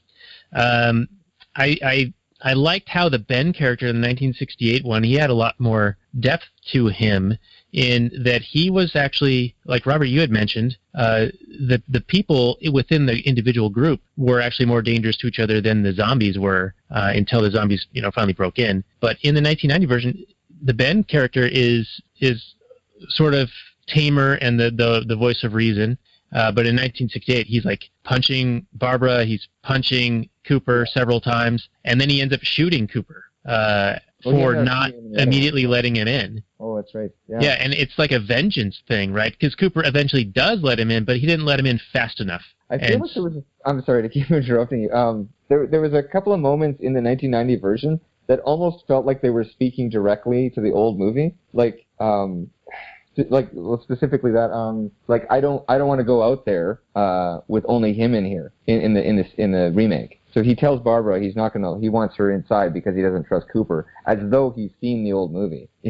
[SPEAKER 1] Um, I, I I liked how the Ben character in the 1968 one he had a lot more depth to him in that he was actually like Robert you had mentioned uh, the the people within the individual group were actually more dangerous to each other than the zombies were uh, until the zombies you know finally broke in. But in the 1990 version, the Ben character is is sort of tamer and the the, the voice of reason. Uh, but in 1968, he's like punching Barbara, he's punching Cooper several times, and then he ends up shooting Cooper. Uh,
[SPEAKER 2] Oh,
[SPEAKER 1] for not
[SPEAKER 2] seen him in the other
[SPEAKER 1] immediately letting him in.
[SPEAKER 2] Oh, that's right. Yeah.
[SPEAKER 1] Yeah. and it's like a vengeance thing, right? Because Cooper eventually does let him in, but he didn't let him in fast enough.
[SPEAKER 2] I feel
[SPEAKER 1] And-
[SPEAKER 2] like there was. I'm sorry to keep interrupting you. Um, there there was a couple of moments in the 1990 version that almost felt like they were speaking directly to the old movie. Like um, like well, specifically that um, like I don't I don't want to go out there uh with only him in here in, in the in this in the remake. So he tells Barbara he's not gonna he wants her inside because he doesn't trust Cooper, as though he's seen the old movie.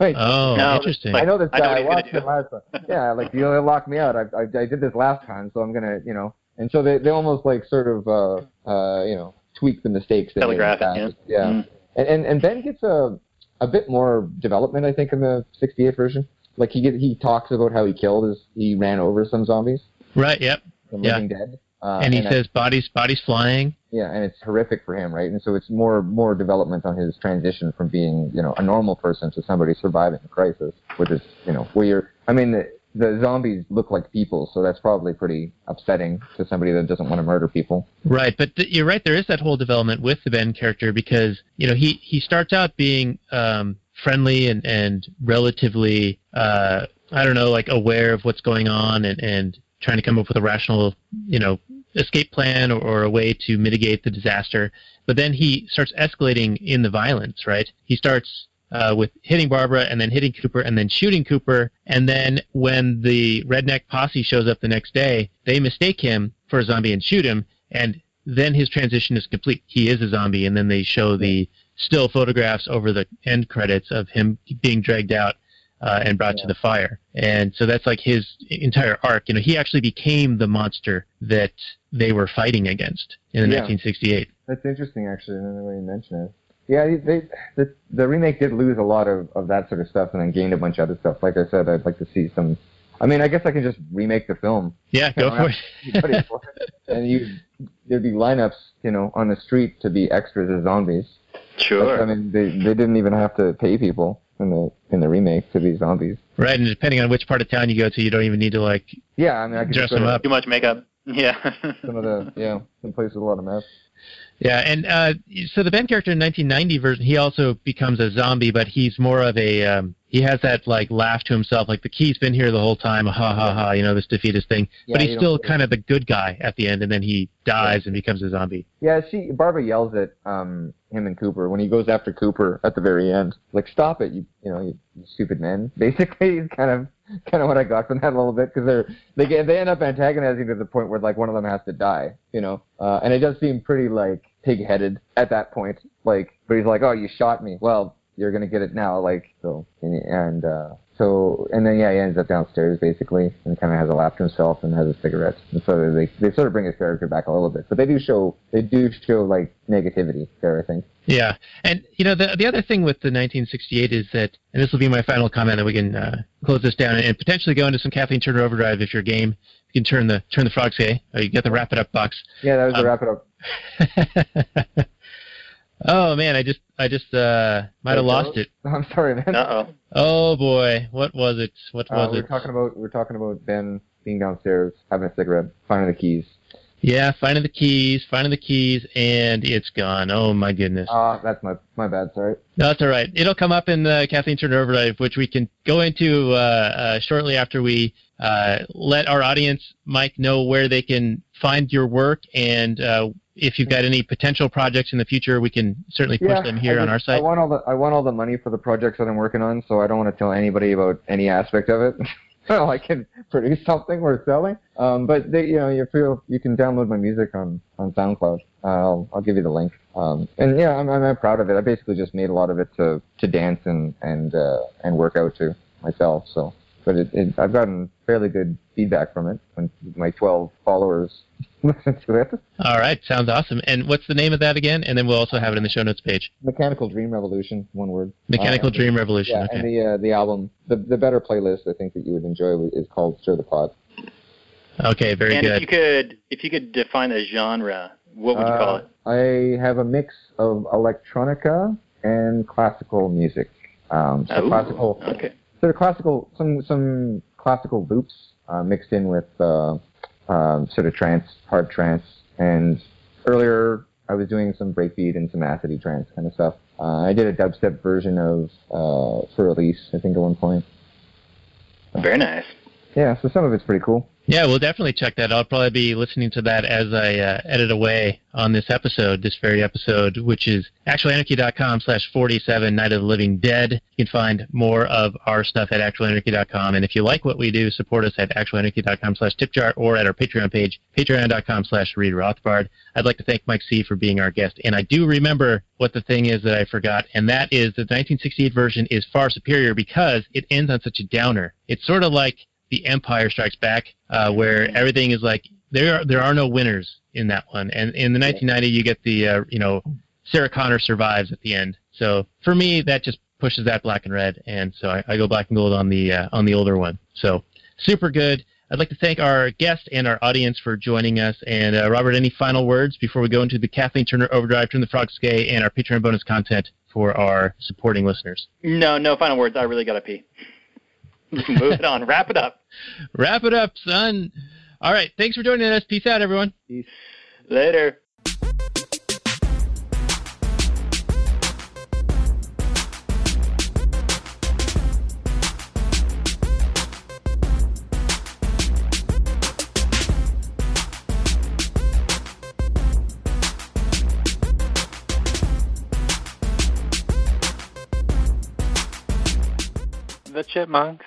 [SPEAKER 2] like,
[SPEAKER 1] Oh,
[SPEAKER 3] No,
[SPEAKER 1] interesting.
[SPEAKER 2] I know this
[SPEAKER 3] I know
[SPEAKER 2] guy.
[SPEAKER 3] what
[SPEAKER 2] I, watched
[SPEAKER 3] do.
[SPEAKER 2] it last time. Yeah, like you'll lock me out. I, I I did this last time, so I'm gonna you know. And so they they almost like sort of uh uh you know tweak the mistakes. They made
[SPEAKER 3] Telegraph it,
[SPEAKER 2] past. Yeah.
[SPEAKER 3] Mm.
[SPEAKER 2] And, and and Ben gets a a bit more development, I think, in the '68 version. Like he get, he talks about how he killed his he ran over some zombies,
[SPEAKER 1] Right. Yep.
[SPEAKER 2] some
[SPEAKER 1] Yeah.
[SPEAKER 2] living dead. Uh,
[SPEAKER 1] and he
[SPEAKER 2] I-
[SPEAKER 1] says bodies bodies flying.
[SPEAKER 2] yeah, and it's horrific for him, right? And so it's more more development on his transition from being, you know, a normal person to somebody surviving a crisis, which is, you know, where you're. I mean, the, the zombies look like people, so that's probably pretty upsetting to somebody that doesn't want to murder people.
[SPEAKER 1] Right, but th- you're right. There is that whole development with the Ben character because you know he he starts out being um, friendly and and relatively uh, I don't know like aware of what's going on and and trying to come up with a rational you know escape plan or, or a way to mitigate the disaster. But then he starts escalating in the violence. Right, he starts. Uh, with hitting Barbara and then hitting Cooper and then shooting Cooper. And then when the redneck posse shows up the next day, they mistake him for a zombie and shoot him. And then his transition is complete. He is a zombie, and then they show the still photographs over the end credits of him being dragged out uh, and brought to the fire. And so that's like his entire arc. You know, he actually became the monster that they were fighting against in
[SPEAKER 2] Yeah.
[SPEAKER 1] 1968.
[SPEAKER 2] That's interesting, actually. Another way you mention it. Yeah, they, they the the remake did lose a lot of of that sort of stuff, and then gained a bunch of other stuff. Like I said, I'd like to see some. I mean, I guess I can just remake the film
[SPEAKER 1] Yeah, go
[SPEAKER 2] Yeah,
[SPEAKER 1] for
[SPEAKER 2] Anybody
[SPEAKER 1] it.
[SPEAKER 2] for it. and you there'd be lineups, you know, on the street to be extras as zombies.
[SPEAKER 3] Sure.
[SPEAKER 2] I mean, they they didn't even have to pay people in the in the remake to be zombies.
[SPEAKER 1] right, and depending on which part of town you go to, you don't even need to like
[SPEAKER 2] Yeah, I mean, I could
[SPEAKER 1] dress
[SPEAKER 2] just go
[SPEAKER 1] them
[SPEAKER 2] to
[SPEAKER 1] up.
[SPEAKER 3] Too much makeup. Yeah.
[SPEAKER 2] Some of the yeah, some places with a lot of mess.
[SPEAKER 1] Yeah, and uh, so the Ben character in 1990 version, he also becomes a zombie, but he's more of a um, he has that like laugh to himself, like the key's been here the whole time, ha ha ha, you know, this defeatist thing.
[SPEAKER 2] Yeah,
[SPEAKER 1] but he's still
[SPEAKER 2] get it.
[SPEAKER 1] kind of the good guy at the end, and then he dies and becomes a zombie.
[SPEAKER 2] Yeah, she Barbara yells at um him and Cooper when he goes after Cooper at the very end. Like, stop it, you you know, you, you stupid men. Basically, is kind of kind of what I got from that a little bit because they're they get they end up antagonizing to the point where like one of them has to die, you know. Uh, and it does seem pretty like pig-headed at that point. Like, but he's like, oh, you shot me. Well, you're gonna get it now. Like, so and, and uh, so and then yeah, he ends up downstairs basically and kind of has a laugh to himself and has a cigarette. And so they they sort of bring his character back a little bit, but they do show they do show like negativity there. I think.
[SPEAKER 1] Yeah, and you know the the other thing with the 1968 is that, and this will be my final comment, that we can uh, close this down and potentially go into some Kathleen Turner overdrive if you're game. You can turn the turn the frogs gay. Or you get the wrap it up box.
[SPEAKER 2] Yeah, that was
[SPEAKER 1] Um,
[SPEAKER 2] to wrap it up.
[SPEAKER 1] oh man, I just I just uh might have lost it.
[SPEAKER 2] I'm sorry, man.
[SPEAKER 3] Uh oh.
[SPEAKER 1] Oh boy, what was it? What
[SPEAKER 2] Uh,
[SPEAKER 1] was
[SPEAKER 2] we're
[SPEAKER 1] it?
[SPEAKER 2] talking about we're talking about Ben being downstairs having a cigarette, finding the keys.
[SPEAKER 1] Yeah, finding the keys, finding the keys, and it's gone. Oh my goodness.
[SPEAKER 2] Ah, that's my my bad. Sorry.
[SPEAKER 1] No, that's all right. It'll come up in the Kathleen Turner Overdrive, which we can go into uh, uh, shortly after we uh, let our audience, Mike, know where they can find your work, and uh, if you've got any potential projects in the future, we can certainly push
[SPEAKER 2] yeah,
[SPEAKER 1] them here
[SPEAKER 2] I
[SPEAKER 1] on our
[SPEAKER 2] I want all the I want all the money for the projects that I'm working on, so I don't want to tell anybody about any aspect of it. so I can produce something worth selling. Um, but they, you know, you feel you can download my music on on SoundCloud. Uh, I'll I'll give you the link. Um, and yeah, I'm, I'm I'm proud of it. I basically just made a lot of it to to dance and and uh, and work out to myself. So, but it, it I've gotten fairly good feedback from it when my 12 followers listen to it.
[SPEAKER 1] All right, sounds awesome. And what's the name of that again? And then we'll also have it in the show notes page.
[SPEAKER 2] Mechanical Dream Revolution, one word.
[SPEAKER 1] Mechanical
[SPEAKER 2] Uh,
[SPEAKER 1] Dream Revolution.
[SPEAKER 2] Yeah,
[SPEAKER 1] okay.
[SPEAKER 2] and the uh, the album, the the better playlist I think that you would enjoy is called Stir the Pot.
[SPEAKER 1] okay, very
[SPEAKER 3] and
[SPEAKER 1] good.
[SPEAKER 3] if you could, if you could define a genre, what would you call
[SPEAKER 2] Uh,
[SPEAKER 3] it?
[SPEAKER 2] I have a mix of electronica and classical music. Um, so
[SPEAKER 3] Oh,
[SPEAKER 2] classical,
[SPEAKER 3] Okay.
[SPEAKER 2] sort of classical, some some classical loops uh, mixed in with uh, um, sort of trance, hard trance, and earlier I was doing some breakbeat and some acid trance kind of stuff. Uh, I did a dubstep version of uh, for release, I think, at one point.
[SPEAKER 3] Very nice.
[SPEAKER 2] Yeah, so some of it's pretty cool.
[SPEAKER 1] Yeah, we'll definitely check that. I'll probably be listening to that as I uh, edit away on this episode, this very episode, which is actualanarchy.com slash 47 Night of the Living Dead. You can find more of our stuff at actualanarchy.com. And if you like what we do, support us at actualanarchy.com slash tipjar or at our Patreon page, patreon.com slash Reed Rothbard. I'd like to thank Mike C. for being our guest. And I do remember what the thing is that I forgot, and that is the 1968 version is far superior because it ends on such a downer. It's sort of like the Empire Strikes Back, uh, where everything is like there are there are no winners in that one. And in the 1990, you get the uh, you know Sarah Connor survives at the end. So for me, that just pushes that black and red, and so I, I go black and gold on the uh, on the older one. So super good. I'd like to thank our guest and our audience for joining us. And uh, Robert, any final words before we go into the Kathleen Turner Overdrive, Turn the Frogs Gay, and our Patreon bonus content for our supporting listeners?
[SPEAKER 3] No, no final words. I really gotta pee. Move it on. Wrap it up.
[SPEAKER 1] Wrap it up, son. All right. Thanks for joining us. Peace out, everyone.
[SPEAKER 3] Later. The Chipmunks.